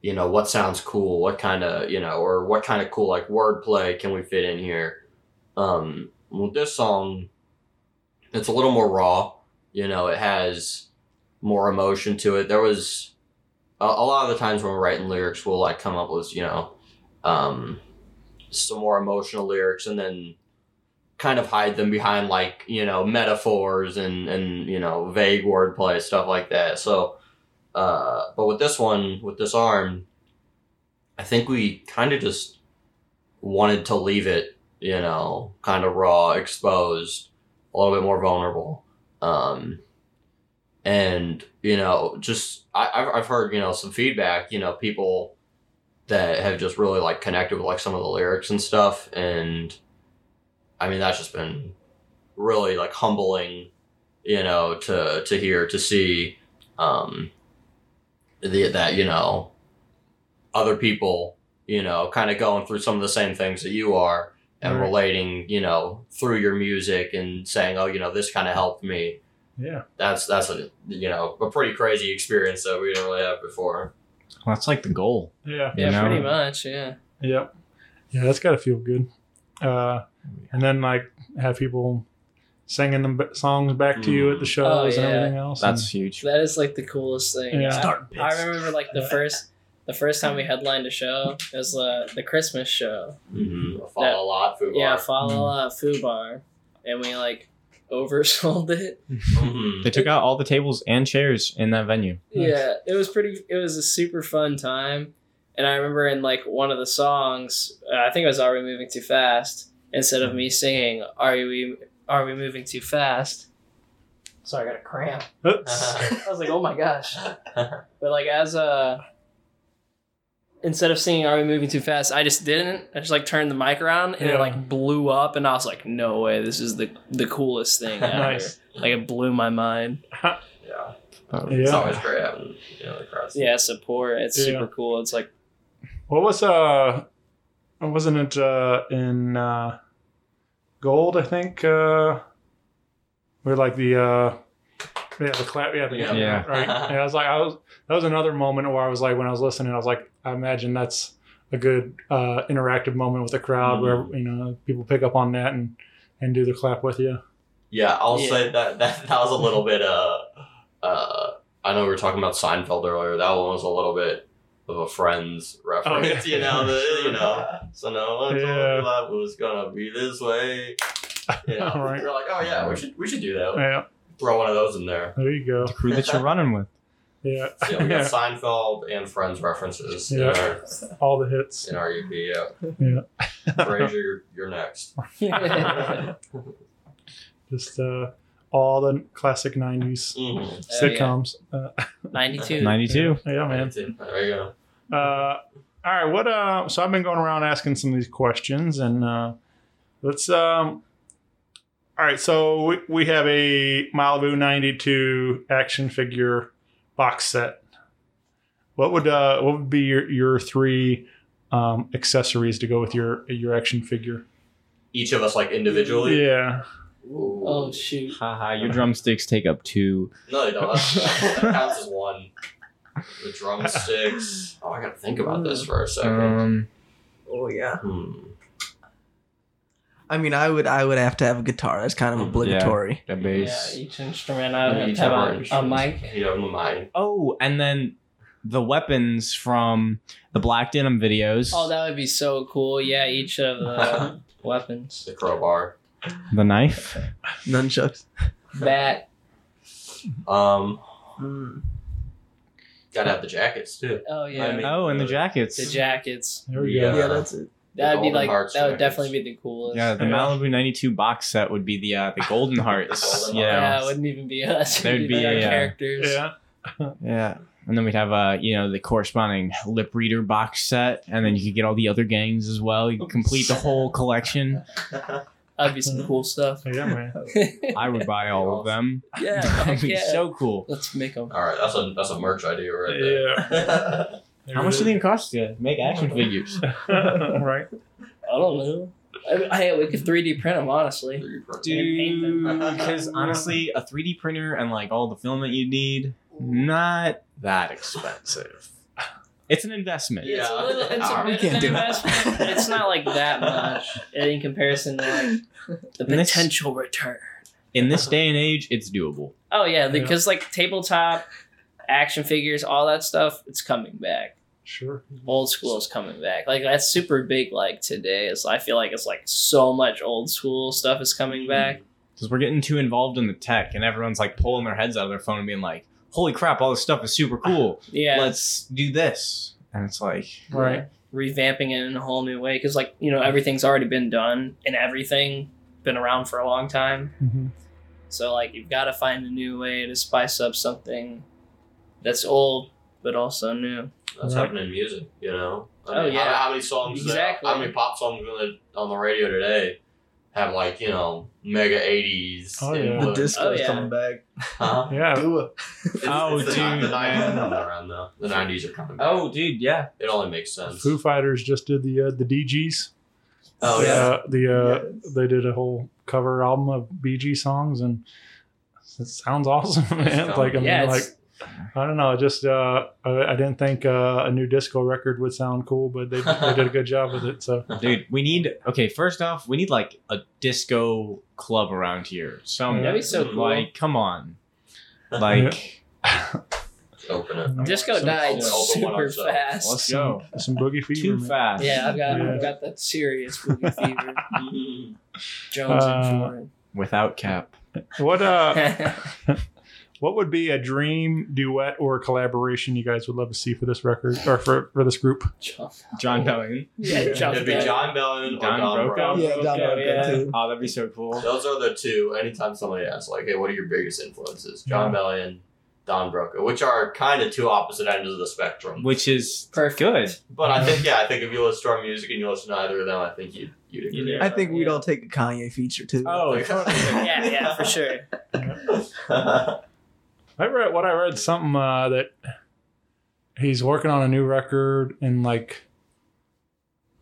[SPEAKER 7] you know, what sounds cool, what kind of, you know, or what kind of cool like wordplay can we fit in here. Um, with this song, it's a little more raw. You know, it has more emotion to it. There was a, a lot of the times when we're writing lyrics, we'll like come up with you know um, some more emotional lyrics, and then kind of hide them behind like you know metaphors and and you know vague wordplay stuff like that. So, uh, but with this one, with Disarm, I think we kind of just wanted to leave it, you know, kind of raw, exposed, a little bit more vulnerable. Um, and you know, just I, I've I've heard you know some feedback, you know, people that have just really like connected with like some of the lyrics and stuff, and I mean that's just been really like humbling, you know, to to hear to see, um, the that you know, other people, you know, kind of going through some of the same things that you are and
[SPEAKER 1] Right.
[SPEAKER 7] relating, you know, through your music and saying, oh, you know, this kind of helped me
[SPEAKER 1] Yeah.
[SPEAKER 7] that's that's a you know a pretty crazy experience that we didn't really have before.
[SPEAKER 4] Well, that's like the goal.
[SPEAKER 1] Yeah.
[SPEAKER 4] you
[SPEAKER 3] yeah,
[SPEAKER 4] know?
[SPEAKER 3] pretty much. Yeah.
[SPEAKER 1] Yep. Yeah, that's got to feel good. Uh, and then like have people singing them b- songs back to you at the shows
[SPEAKER 3] Oh,
[SPEAKER 1] and everything else.
[SPEAKER 4] That's huge.
[SPEAKER 3] That is like the coolest thing.
[SPEAKER 1] Yeah.
[SPEAKER 3] I-
[SPEAKER 8] Start
[SPEAKER 3] I,
[SPEAKER 8] bits.
[SPEAKER 3] remember like the first the first time we headlined a show it was uh, the Christmas show.
[SPEAKER 7] Mm-hmm. Follow a lot, food
[SPEAKER 3] Yeah,
[SPEAKER 7] bar.
[SPEAKER 3] follow uh, Fubar, and we like oversold it.
[SPEAKER 7] Mhm.
[SPEAKER 4] They took out all the tables and chairs in that venue.
[SPEAKER 1] Nice.
[SPEAKER 3] Yeah, it was pretty. It was a super fun time, and I remember in like one of the songs, uh, I think it was "Are We Moving Too Fast?" Instead of me singing "Are we Are We Moving Too Fast?" Sorry, I got a cramp.
[SPEAKER 1] Oops.
[SPEAKER 3] I was like, "Oh my gosh!" But like as a instead of singing "Are We Moving Too Fast?" I just didn't. I just like turned the mic around and
[SPEAKER 1] Yeah.
[SPEAKER 3] it like blew up, and I was like, "No way! This is the the coolest thing ever!"
[SPEAKER 1] Nice.
[SPEAKER 3] Like it blew my mind.
[SPEAKER 7] yeah, it's
[SPEAKER 1] Yeah.
[SPEAKER 7] always great having you know.
[SPEAKER 3] Yeah, support. It's
[SPEAKER 1] Yeah.
[SPEAKER 3] super cool. It's like
[SPEAKER 1] What was uh wasn't it uh in uh gold, I think, Uh, we're like the uh yeah, the clap yeah, the
[SPEAKER 7] Yeah.
[SPEAKER 4] Yeah.
[SPEAKER 1] right. And I was like I was that was another moment where I was like when I was listening, I was like, I imagine that's a good uh interactive moment with the crowd where
[SPEAKER 7] Mm.
[SPEAKER 1] you know people pick up on that and and do the clap with you.
[SPEAKER 7] Yeah, I'll
[SPEAKER 3] Yeah.
[SPEAKER 7] say that, that that was a little bit uh uh I know we were talking about Seinfeld earlier. That one was a little bit of a friends reference,
[SPEAKER 1] yeah.
[SPEAKER 7] you know, the, you know. So no one told
[SPEAKER 1] Yeah.
[SPEAKER 7] me life was gonna be this way. You know,
[SPEAKER 1] Right.
[SPEAKER 7] we're like, oh yeah, we should we should do that.
[SPEAKER 1] Yeah,
[SPEAKER 7] Throw one of those in there.
[SPEAKER 1] there you go.
[SPEAKER 4] The crew that you're running with.
[SPEAKER 1] Yeah.
[SPEAKER 7] So, yeah, we got
[SPEAKER 1] yeah.
[SPEAKER 7] Seinfeld and Friends references
[SPEAKER 1] Yeah.
[SPEAKER 7] in our
[SPEAKER 1] All the hits.
[SPEAKER 7] in our EP. Yeah,
[SPEAKER 1] Yeah.
[SPEAKER 7] Frasier, you're, you're next.
[SPEAKER 1] Just uh all the classic 90s
[SPEAKER 7] Mhm.
[SPEAKER 3] Oh,
[SPEAKER 1] sitcoms. Uh,
[SPEAKER 3] 92.
[SPEAKER 4] 92.
[SPEAKER 1] yeah, man.
[SPEAKER 7] There you go.
[SPEAKER 1] Uh, all right, what? Uh, so I've been going around asking some of these questions, and uh, let's. Um, all right, so we, we have a Malibu '92 action figure box set. What would uh, what would be your your three um, accessories to go with your your action figure?
[SPEAKER 7] Each of us, like individually.
[SPEAKER 1] Yeah,
[SPEAKER 7] Ooh.
[SPEAKER 3] Oh, shoot.
[SPEAKER 4] Haha, your drumsticks take up two.
[SPEAKER 7] No, they don't. That, that counts as one. The drumsticks. Oh, I gotta think about this for a second.
[SPEAKER 4] Um,
[SPEAKER 8] Oh yeah.
[SPEAKER 7] Hmm.
[SPEAKER 8] I mean, I would I would have to have a guitar. That's kind of
[SPEAKER 7] Mhm.
[SPEAKER 8] obligatory.
[SPEAKER 4] the bass.
[SPEAKER 3] Yeah,
[SPEAKER 4] bass.
[SPEAKER 3] each instrument I would
[SPEAKER 7] Yeah,
[SPEAKER 3] have
[SPEAKER 7] each
[SPEAKER 3] to have
[SPEAKER 7] have
[SPEAKER 3] a, a mic.
[SPEAKER 7] You know, the mic.
[SPEAKER 4] Oh, and then the weapons from the Black Denim videos.
[SPEAKER 3] Oh, that would be so cool. Yeah, each of the weapons.
[SPEAKER 7] The crowbar.
[SPEAKER 4] The knife.
[SPEAKER 8] Nunchucks.
[SPEAKER 3] Bat.
[SPEAKER 7] Um,
[SPEAKER 8] Mm.
[SPEAKER 7] gotta have the jackets too.
[SPEAKER 3] Oh yeah.
[SPEAKER 7] I mean-
[SPEAKER 4] Oh, and the jackets.
[SPEAKER 3] the jackets.
[SPEAKER 1] There we
[SPEAKER 7] Yeah.
[SPEAKER 1] go.
[SPEAKER 8] Yeah, that's it.
[SPEAKER 3] That would be like
[SPEAKER 7] Hearts
[SPEAKER 3] that would
[SPEAKER 7] jackets.
[SPEAKER 3] definitely be the coolest.
[SPEAKER 4] Yeah, the
[SPEAKER 1] Yeah.
[SPEAKER 4] Malibu '92 box set would be the uh, the Golden Hearts.
[SPEAKER 7] Golden
[SPEAKER 4] yeah.
[SPEAKER 3] Yeah, it wouldn't even be us.
[SPEAKER 4] There'd
[SPEAKER 3] It'd
[SPEAKER 4] be
[SPEAKER 3] our
[SPEAKER 4] a, uh,
[SPEAKER 3] characters.
[SPEAKER 1] Yeah.
[SPEAKER 4] Yeah. And then we'd have uh, you know, the corresponding lip reader box set, and then you could get all the other gangs as well. You could complete the whole collection.
[SPEAKER 3] That'd be some cool stuff.
[SPEAKER 1] Yeah, man.
[SPEAKER 4] I would buy all of them.
[SPEAKER 3] yeah,
[SPEAKER 4] That'd
[SPEAKER 3] heck
[SPEAKER 4] be
[SPEAKER 3] yeah.
[SPEAKER 4] so cool.
[SPEAKER 3] Let's make them.
[SPEAKER 7] All right, that's a that's a merch idea right there.
[SPEAKER 1] Yeah.
[SPEAKER 4] How much do you think it costs to make action figures?
[SPEAKER 1] right.
[SPEAKER 3] I don't know. I, I, we could 3D print them, honestly. paint them.
[SPEAKER 4] Dude, because honestly, a 3D printer and like all the filament you need, not that expensive. It's an investment.
[SPEAKER 3] It's a
[SPEAKER 7] Yeah.
[SPEAKER 3] little. It's a
[SPEAKER 8] We can't do
[SPEAKER 3] an
[SPEAKER 8] that.
[SPEAKER 3] It's not like that much in comparison to like the
[SPEAKER 4] And this-
[SPEAKER 3] potential return.
[SPEAKER 4] In this day and age, it's doable.
[SPEAKER 3] Oh yeah, because like tabletop action figures, all that stuff, it's coming back.
[SPEAKER 1] Sure.
[SPEAKER 3] Old school is coming back. Like that's super big. Like today is, I feel like it's like so much old school stuff is coming back. Mm-hmm.
[SPEAKER 4] Because we're getting too involved in the tech, and everyone's like pulling their heads out of their phone and being like, "Holy crap! All this stuff is super cool.
[SPEAKER 3] Yeah,
[SPEAKER 4] Let's do this." And it's like,
[SPEAKER 1] Right.
[SPEAKER 3] revamping it in a whole new way because like you know everything's already been done and everything been around for a long time.
[SPEAKER 1] Mhm.
[SPEAKER 3] So like you've got to find a new way to spice up something that's old but also new.
[SPEAKER 7] That's
[SPEAKER 1] Right.
[SPEAKER 7] happening in music, you know. I
[SPEAKER 3] Oh,
[SPEAKER 7] mean,
[SPEAKER 3] yeah.
[SPEAKER 7] How, how many songs?
[SPEAKER 3] Exactly.
[SPEAKER 7] how many pop songs on the, on the radio today have like you know mega eighties?
[SPEAKER 1] Oh, yeah.
[SPEAKER 8] The disco
[SPEAKER 3] Oh,
[SPEAKER 8] is
[SPEAKER 3] yeah.
[SPEAKER 8] coming back.
[SPEAKER 7] Huh?
[SPEAKER 1] Yeah.
[SPEAKER 8] Do.
[SPEAKER 7] It's,
[SPEAKER 4] Oh,
[SPEAKER 7] it's
[SPEAKER 4] dude,
[SPEAKER 7] the nineties are coming around though. The nineties are coming back.
[SPEAKER 4] "Oh, dude, yeah."
[SPEAKER 7] it only makes sense.
[SPEAKER 1] Foo Fighters just did the uh, the Dee
[SPEAKER 7] Gees.
[SPEAKER 1] Oh
[SPEAKER 7] yeah.
[SPEAKER 1] uh, the uh, they did a whole cover album of Bee Gees songs, and it sounds awesome, man. Like I mean,
[SPEAKER 3] Yeah,
[SPEAKER 1] like
[SPEAKER 3] it's,
[SPEAKER 1] I don't know, I just uh, I, I didn't think uh, a new disco record would sound cool, but they they did a good job with it. So
[SPEAKER 4] Dude, we need okay. First off, we need like a disco club around here. Some
[SPEAKER 3] That'd be so cool.
[SPEAKER 4] like, come on, like
[SPEAKER 7] Open it.
[SPEAKER 3] disco
[SPEAKER 1] So-
[SPEAKER 3] died
[SPEAKER 7] Open
[SPEAKER 3] super fast.
[SPEAKER 4] let's
[SPEAKER 1] some,
[SPEAKER 4] go
[SPEAKER 1] some boogie fever.
[SPEAKER 4] too
[SPEAKER 1] man.
[SPEAKER 4] fast.
[SPEAKER 3] Yeah, I've got
[SPEAKER 1] Yeah.
[SPEAKER 3] I've got that serious boogie fever. Jones
[SPEAKER 1] Uh,
[SPEAKER 3] and
[SPEAKER 4] without cap.
[SPEAKER 1] What uh,
[SPEAKER 3] Ford.
[SPEAKER 1] What would be a dream duet or collaboration you guys would love to see for this record or for for this group?
[SPEAKER 4] Jon Bellion.
[SPEAKER 3] yeah, Jon
[SPEAKER 7] It'd be
[SPEAKER 3] Bellion.
[SPEAKER 7] Jon Bellion or
[SPEAKER 4] Don
[SPEAKER 7] Don,
[SPEAKER 4] Broco?
[SPEAKER 7] Broco.
[SPEAKER 8] Yeah, Don
[SPEAKER 3] Okay,
[SPEAKER 8] Broco,
[SPEAKER 3] yeah.
[SPEAKER 8] too.
[SPEAKER 4] Oh, that'd be so cool.
[SPEAKER 7] Those are the two. Anytime somebody asks, like, "Hey, what are your biggest influences?" Jon
[SPEAKER 1] Yeah.
[SPEAKER 7] Bellion, Don Broco, which are kind of two opposite ends of the spectrum.
[SPEAKER 4] Which is
[SPEAKER 3] Perfect.
[SPEAKER 4] good.
[SPEAKER 7] But I think, yeah, I think if you listen to our music and you listen to either of them, I think you'd you'd agree.
[SPEAKER 3] Yeah.
[SPEAKER 8] I think we'd
[SPEAKER 3] Yeah.
[SPEAKER 8] all take a Kanye feature too.
[SPEAKER 4] Oh,
[SPEAKER 3] yeah, yeah, for sure.
[SPEAKER 1] I read what I read something uh, that he's working on a new record and like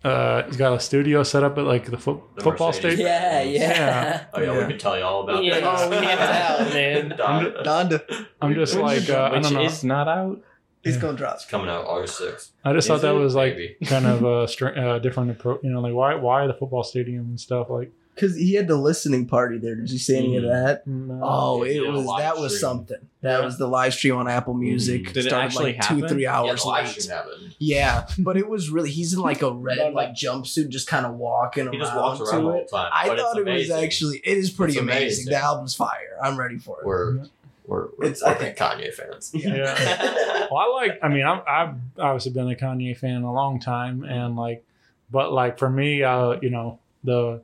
[SPEAKER 1] uh, he's got a studio set up at like the fo-
[SPEAKER 7] The
[SPEAKER 1] football
[SPEAKER 7] Mercedes.
[SPEAKER 1] stadium.
[SPEAKER 3] Yeah, yeah.
[SPEAKER 1] Yeah.
[SPEAKER 7] oh yeah,
[SPEAKER 8] Yeah.
[SPEAKER 7] we could tell you all about
[SPEAKER 3] Yeah,
[SPEAKER 7] that.
[SPEAKER 3] oh, we have to tell, man.
[SPEAKER 7] Don-
[SPEAKER 8] Donda.
[SPEAKER 1] I'm just like uh, I don't know.
[SPEAKER 4] is not out.
[SPEAKER 8] It's
[SPEAKER 1] Yeah.
[SPEAKER 8] gonna drop.
[SPEAKER 7] It's coming out August sixth.
[SPEAKER 1] I just
[SPEAKER 4] Is
[SPEAKER 1] thought that
[SPEAKER 4] it?
[SPEAKER 1] was like
[SPEAKER 7] Maybe.
[SPEAKER 1] kind of a str- uh, different approach. You know, like why why the football stadium and stuff like.
[SPEAKER 8] Because he had the listening party there. Did you see any of
[SPEAKER 7] Mm.
[SPEAKER 8] that?
[SPEAKER 1] no.
[SPEAKER 8] Oh, it
[SPEAKER 7] did a
[SPEAKER 8] was
[SPEAKER 7] live
[SPEAKER 8] that was
[SPEAKER 7] stream.
[SPEAKER 8] something. That
[SPEAKER 1] Yeah.
[SPEAKER 8] was the live stream on Apple Music.
[SPEAKER 7] Mm.
[SPEAKER 4] Did it
[SPEAKER 8] Started
[SPEAKER 4] actually
[SPEAKER 8] like two,
[SPEAKER 4] happen?
[SPEAKER 8] three
[SPEAKER 7] Yeah,
[SPEAKER 8] hours
[SPEAKER 7] the live
[SPEAKER 8] late.
[SPEAKER 7] stream happened.
[SPEAKER 8] Yeah, but it was really he's in like a red like jumpsuit, just kind of walking
[SPEAKER 7] He
[SPEAKER 8] around
[SPEAKER 7] just walks around the whole
[SPEAKER 8] it.
[SPEAKER 7] time.
[SPEAKER 8] I
[SPEAKER 7] but it's
[SPEAKER 8] thought it was
[SPEAKER 7] amazing.
[SPEAKER 8] actually it is pretty
[SPEAKER 7] It's
[SPEAKER 8] amazing.
[SPEAKER 7] amazing.
[SPEAKER 8] The album's fire. I'm ready for it.
[SPEAKER 7] We're we're, we're,
[SPEAKER 8] It's- I
[SPEAKER 7] we're
[SPEAKER 8] think-
[SPEAKER 7] Kanye fans.
[SPEAKER 1] Yeah. Well, I like. I mean, I'm, I've obviously been a Kanye fan a long time, and like, but like for me, uh, you know, the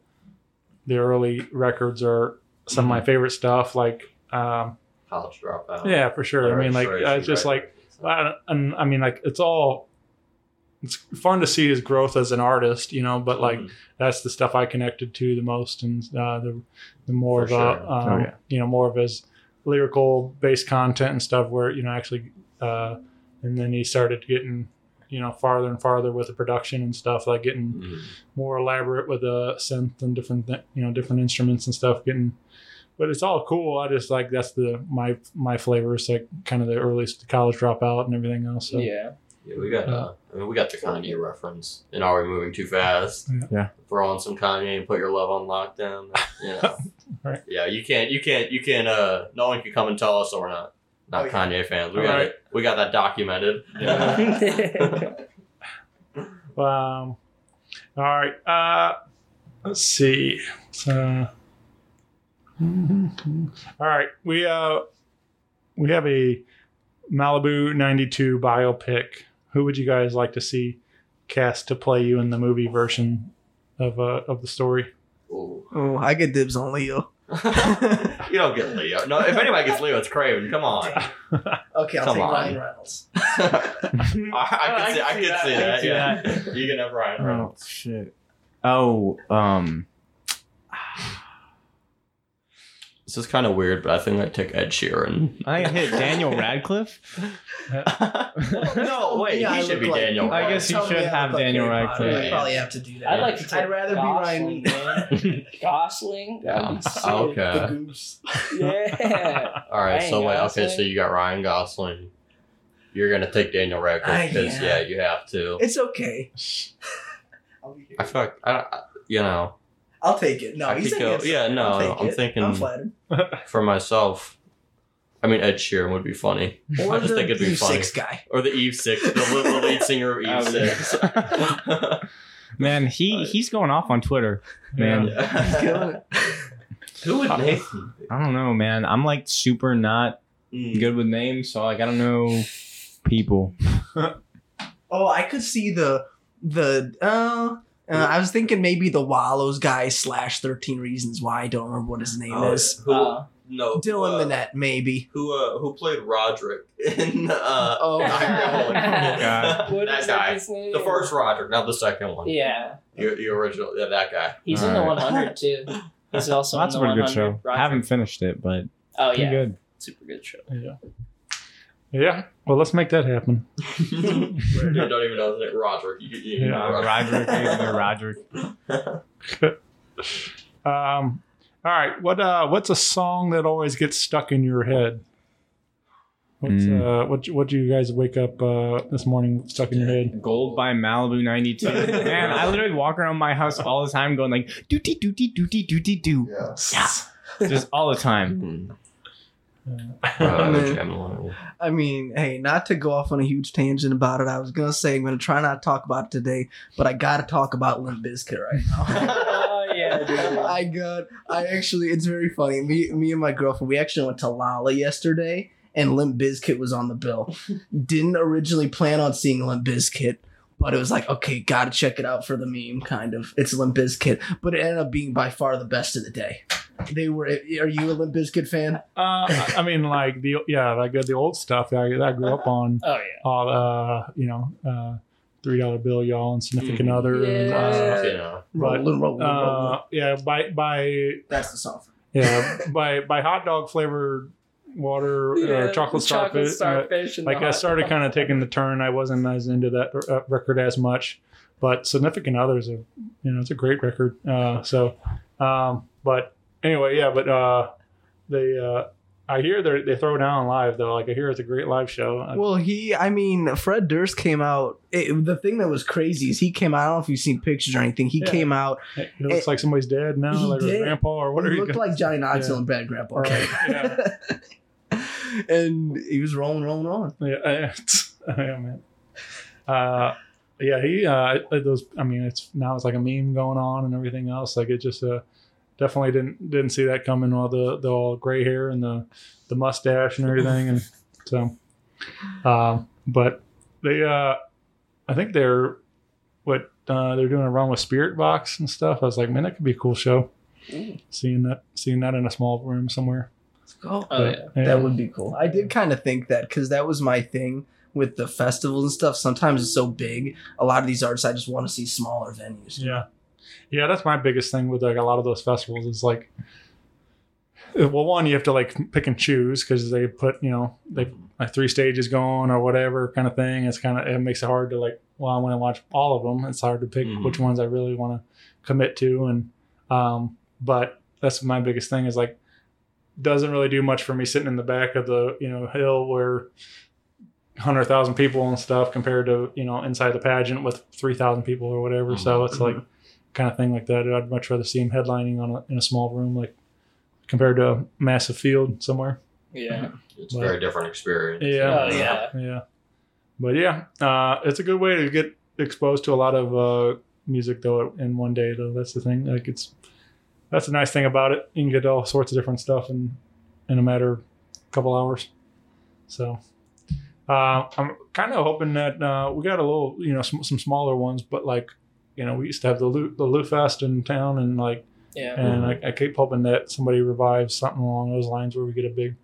[SPEAKER 1] the early records are some of my favorite stuff. Like, um,
[SPEAKER 7] College dropout.
[SPEAKER 1] yeah, for sure. I mean, like,
[SPEAKER 7] Registration
[SPEAKER 1] it's just like,
[SPEAKER 7] record.
[SPEAKER 1] I, and I mean, like, it's all. It's fun to see his growth as an artist, you know, but like
[SPEAKER 7] Mhm.
[SPEAKER 1] that's the stuff I connected to the most, and uh, the the more
[SPEAKER 7] For
[SPEAKER 1] of a,
[SPEAKER 7] sure.
[SPEAKER 1] um,
[SPEAKER 4] Oh, yeah.
[SPEAKER 1] you know, more of his lyrical based content and stuff, where you know actually, uh, and then he started getting, you know, farther and farther with the production and stuff, like getting
[SPEAKER 7] Mhm.
[SPEAKER 1] more elaborate with the synth and different, th- you know, different instruments and stuff, getting but it's all cool. I just like that's the my my flavor. It's like kind of the earliest college dropout and everything else. So.
[SPEAKER 3] Yeah.
[SPEAKER 7] Yeah, we got. Uh, I mean, we got the Kanye reference. And are we moving too fast?
[SPEAKER 1] Yeah.
[SPEAKER 4] Yeah.
[SPEAKER 7] Throw on some Kanye and put your love on lockdown. You know.
[SPEAKER 1] Right.
[SPEAKER 7] Yeah, you can't. You can't. You can't. Uh, no one can come and tell us that we're not not
[SPEAKER 8] Oh, yeah.
[SPEAKER 7] Kanye fans. We got
[SPEAKER 1] Alright.
[SPEAKER 7] it. We got that documented.
[SPEAKER 1] Um, all right. Uh, let's see. So, all right. We uh, we have a Malibu '92 biopic. Who would you guys like to see cast to play you in the movie version of uh, of the story?
[SPEAKER 8] Oh, I get dibs on Leo.
[SPEAKER 7] you don't get Leo. No, if anybody gets Leo, it's Craven. Come on.
[SPEAKER 8] Okay, I'll
[SPEAKER 7] Come
[SPEAKER 8] take
[SPEAKER 7] on.
[SPEAKER 8] Ryan Reynolds.
[SPEAKER 7] I, I can see. I can see that.
[SPEAKER 4] see
[SPEAKER 7] Yeah.
[SPEAKER 4] that.
[SPEAKER 7] You can have Ryan
[SPEAKER 4] Oh
[SPEAKER 7] Reynolds.
[SPEAKER 4] shit. Oh, um,
[SPEAKER 7] This is kind of weird, but I think I'd take Ed Sheeran.
[SPEAKER 4] I think I hit Daniel Radcliffe.
[SPEAKER 7] no, wait.
[SPEAKER 8] Yeah, I
[SPEAKER 7] he should be
[SPEAKER 8] like-
[SPEAKER 7] Daniel.
[SPEAKER 4] I guess he
[SPEAKER 8] Tell me
[SPEAKER 4] should
[SPEAKER 8] I
[SPEAKER 4] have
[SPEAKER 8] look like
[SPEAKER 4] Daniel
[SPEAKER 8] Harry Potter.
[SPEAKER 4] Radcliffe.
[SPEAKER 8] I probably have to do that.
[SPEAKER 3] I'd like to.
[SPEAKER 8] I'd rather be Ryan.
[SPEAKER 3] Gosling, man. Gosling. That be sick.
[SPEAKER 8] Oh,
[SPEAKER 7] the
[SPEAKER 8] goose.
[SPEAKER 3] Yeah.
[SPEAKER 7] All right.
[SPEAKER 3] Ryan
[SPEAKER 7] So wait. Okay. So you got Ryan Gosling. You're gonna take Daniel Radcliffe
[SPEAKER 8] uh,
[SPEAKER 7] because
[SPEAKER 8] yeah.
[SPEAKER 7] yeah, you have to.
[SPEAKER 8] It's okay. I'll be here.
[SPEAKER 7] I feel like don't- I you know
[SPEAKER 8] I'll take it. No,
[SPEAKER 7] I
[SPEAKER 8] he's
[SPEAKER 7] could
[SPEAKER 8] a
[SPEAKER 7] go- yeah,
[SPEAKER 8] man.
[SPEAKER 7] no,
[SPEAKER 8] I'll take
[SPEAKER 7] I'm
[SPEAKER 8] it.
[SPEAKER 7] thinking-
[SPEAKER 8] I'm flattered.
[SPEAKER 7] for myself. I mean, Ed Sheeran would be funny.
[SPEAKER 8] Or
[SPEAKER 7] I just think it'd be
[SPEAKER 8] Eve
[SPEAKER 7] funny.
[SPEAKER 8] Six guy.
[SPEAKER 7] Or the Eve Six, the, li- the lead singer of Eve
[SPEAKER 4] Oh.
[SPEAKER 7] Six.
[SPEAKER 4] Man, he he's going off on Twitter. Man,
[SPEAKER 8] He's killing it.
[SPEAKER 7] Who would Nathan?
[SPEAKER 4] I don't know, man. I'm like super not
[SPEAKER 7] Mm.
[SPEAKER 4] good with names, so like I don't know people.
[SPEAKER 8] Oh, I could see the the. Uh, uh, I was thinking maybe the Wallows guy slash Thirteen Reasons Why. I don't remember what his name
[SPEAKER 7] Oh,
[SPEAKER 8] is.
[SPEAKER 7] who,
[SPEAKER 3] Uh,
[SPEAKER 7] no,
[SPEAKER 8] Dylan
[SPEAKER 7] uh,
[SPEAKER 8] Minnette, maybe.
[SPEAKER 7] Who uh, who played Roderick in uh,
[SPEAKER 8] Oh,
[SPEAKER 7] Iron Man?
[SPEAKER 4] God.
[SPEAKER 3] What
[SPEAKER 7] that
[SPEAKER 3] is
[SPEAKER 7] guy.
[SPEAKER 3] his?
[SPEAKER 7] The first Roderick, not the second one.
[SPEAKER 3] Yeah.
[SPEAKER 7] The, the original, yeah, that guy.
[SPEAKER 3] He's in the 100 too. He's also
[SPEAKER 4] That's a
[SPEAKER 3] in the
[SPEAKER 4] pretty good show. I haven't finished it, but
[SPEAKER 3] Oh
[SPEAKER 4] pretty
[SPEAKER 3] yeah,
[SPEAKER 4] good.
[SPEAKER 3] super good show.
[SPEAKER 1] Yeah. Yeah. Well, let's make that happen.
[SPEAKER 7] you don't even know his name, Roderick. You, you, you
[SPEAKER 1] Yeah,
[SPEAKER 7] know
[SPEAKER 4] Roderick, Roderick.
[SPEAKER 1] Um, all right. What uh, what's a song that always gets stuck in your head? What's
[SPEAKER 4] Mm.
[SPEAKER 1] uh, what what do you guys wake up uh this morning stuck in your head?
[SPEAKER 4] Gold by Malibu 92. Man, I literally walk around my house all the time going like dooty dooty dooty dooty doo.
[SPEAKER 2] Yeah.
[SPEAKER 4] Yeah. Just all the time.
[SPEAKER 7] Hmm. Uh,
[SPEAKER 8] Man.
[SPEAKER 7] Jam
[SPEAKER 8] I mean, hey, not to go off on a huge tangent about it. I was gonna say I'm gonna try not to talk about it today, but I gotta talk about Limp Bizkit right now.
[SPEAKER 3] oh yeah, dude.
[SPEAKER 8] I got. I actually, it's very funny. Me, me and my girlfriend, we actually went to Lolla yesterday, and Limp Bizkit was on the bill. Didn't originally plan on seeing Limp Bizkit, but it was like, okay, gotta check it out for the meme, kind of. It's Limp Bizkit, but it ended up being by far the best of the day. They were. Are you a Limp Bizkit fan?
[SPEAKER 1] Uh, I I mean, like the yeah, like the old stuff that I, that I grew up on.
[SPEAKER 3] Oh yeah.
[SPEAKER 1] All uh, you know, uh, three dollar bill, y'all, and significant
[SPEAKER 7] Mhm.
[SPEAKER 1] other. And,
[SPEAKER 3] Yeah.
[SPEAKER 1] uh,
[SPEAKER 7] You.
[SPEAKER 1] But,
[SPEAKER 8] Rolling, rolling, rolling.
[SPEAKER 1] uh, yeah, by by
[SPEAKER 8] That's the song.
[SPEAKER 1] yeah by by hot dog flavored water or chocolate starfish. uh,
[SPEAKER 3] starfish and
[SPEAKER 1] like I started kind of taking the turn. I wasn't as into that uh, record as much, but significant others, are, you know, it's a great record. Uh, so, um, but anyway, yeah, but uh, they, uh, I hear they they throw down live though. Like I hear it's a great live show.
[SPEAKER 8] Well, he, I mean, Fred Durst came out. It, the thing that was crazy is he came out. I don't know if you've seen pictures or anything. He
[SPEAKER 1] Yeah.
[SPEAKER 8] came out.
[SPEAKER 1] it looks like somebody's dead now, like a
[SPEAKER 8] did.
[SPEAKER 1] grandpa or whatever.
[SPEAKER 8] he looked like Johnny Knoxville
[SPEAKER 1] Yeah.
[SPEAKER 8] and Bad Grandpa.
[SPEAKER 1] Right,
[SPEAKER 8] Okay.
[SPEAKER 1] yeah.
[SPEAKER 8] and he was rolling, rolling on.
[SPEAKER 1] Yeah, yeah, man. Uh, yeah, he uh, those. I mean, it's now it's like a meme going on and everything else. Like it just uh, definitely didn't didn't see that coming. All the the all gray hair and the the mustache and everything, and so. Um, but they, uh, I think they're what uh, they're doing a run with Spiritbox and stuff. I was like, man, that could be a cool show. Seeing that, seeing that in a small room somewhere.
[SPEAKER 8] Let's go.
[SPEAKER 3] Oh
[SPEAKER 1] But,
[SPEAKER 3] yeah.
[SPEAKER 8] That would be cool. I did kind of think that because that was my thing with the festivals and stuff. Sometimes it's so big. A lot of these artists, I just want to see smaller venues.
[SPEAKER 1] Yeah, yeah, that's my biggest thing with like a lot of those festivals is like, well, one you have to like pick and choose because they put you know they like three stages going or whatever kind of thing. It's kind of it makes it hard to like. Well, I want to watch all of them. It's hard to pick
[SPEAKER 7] Mhm.
[SPEAKER 1] which ones I really want to commit to, and um, but that's my biggest thing is like doesn't really do much for me sitting in the back of the you know hill where hundred thousand people and stuff compared to you know inside the pageant with three thousand people or whatever. So it's like kind of thing like that. I'd much rather see him headlining on a, in a small room like compared to a massive field somewhere.
[SPEAKER 3] Yeah.
[SPEAKER 7] It's a
[SPEAKER 1] But-
[SPEAKER 7] very different experience.
[SPEAKER 1] Yeah.
[SPEAKER 3] Oh yeah.
[SPEAKER 1] Yeah. But yeah, uh, it's a good way to get exposed to a lot of uh, music though in one day though. That's the thing. Like it's that's the nice thing about it. You can get all sorts of different stuff in in a matter of a couple hours. So uh, I'm kind of hoping that uh, we got a little, you know, some, some smaller ones, but like, you know, we used to have the Lou, the Lou Fest in town, and like,
[SPEAKER 3] Yeah.
[SPEAKER 1] and I, I keep hoping that somebody revives something along those lines where we get a big,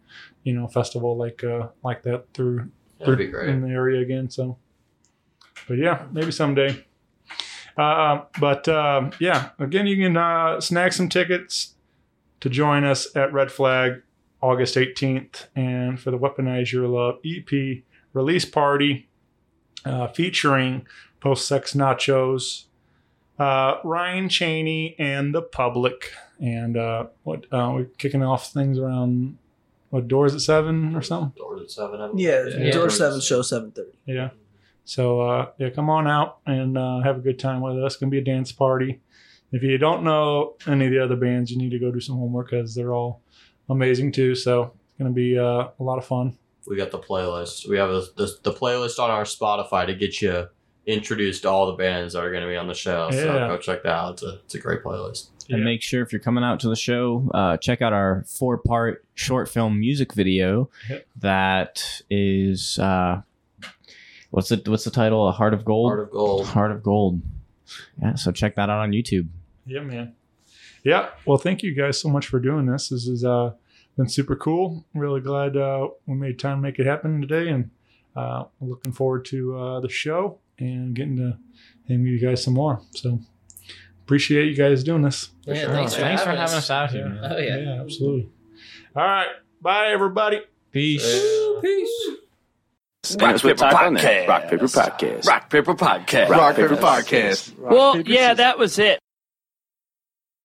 [SPEAKER 1] you know, festival like uh like that through
[SPEAKER 7] That'd be great.
[SPEAKER 1] in the area again. So, but yeah, maybe someday. Uh, but um, yeah, again, you can uh, snag some tickets to join us at Red Flag August 18th and for the Weaponize Your Love EP release party uh, featuring Post Sex Nachos, uh, Ryan Cheney, and the public. And uh, what uh, we're kicking off things around what doors at seven or something.
[SPEAKER 7] Doors at seven. I believe.
[SPEAKER 8] Yeah,
[SPEAKER 3] Yeah.
[SPEAKER 8] door seven, show seven thirty.
[SPEAKER 1] Yeah. So uh, yeah, come on out and uh, have a good time with us. It's gonna be a dance party. If you don't know any of the other bands, you need to go do some homework because they're all amazing too. So it's gonna be uh, a lot of fun.
[SPEAKER 7] We got the playlist. We have the, the, the playlist on our Spotify to get you introduced all the bands that are going to be on the show. So go check that out. It's a, it's a great playlist.
[SPEAKER 4] And
[SPEAKER 1] Yeah.
[SPEAKER 4] make sure if you're coming out to the show, uh, check out our four part short film music video
[SPEAKER 1] Yep.
[SPEAKER 4] that is uh, what's the what's the title? A Heart of Gold.
[SPEAKER 7] Heart of Gold.
[SPEAKER 4] Heart of Gold. Yeah, so check that out on YouTube.
[SPEAKER 1] Yeah, man. Yeah. Well, thank you guys so much for doing this. This has uh, been super cool. Really glad uh, we made time to make it happen today, and uh, looking forward to uh, the show and getting to hang with you guys some more. So appreciate you guys doing this.
[SPEAKER 3] Yeah,
[SPEAKER 7] sure.
[SPEAKER 3] thanks for
[SPEAKER 4] Thanks for
[SPEAKER 3] having
[SPEAKER 4] having
[SPEAKER 3] us.
[SPEAKER 4] us out here. man.
[SPEAKER 3] Oh yeah.
[SPEAKER 1] Yeah, absolutely. All right. Bye, everybody.
[SPEAKER 4] Peace.
[SPEAKER 3] Peace.
[SPEAKER 10] Rock Paper Podcast. Rock Paper Podcast. Rock Paper Podcast. Rock Paper Podcast.
[SPEAKER 11] Well, yeah, that was it.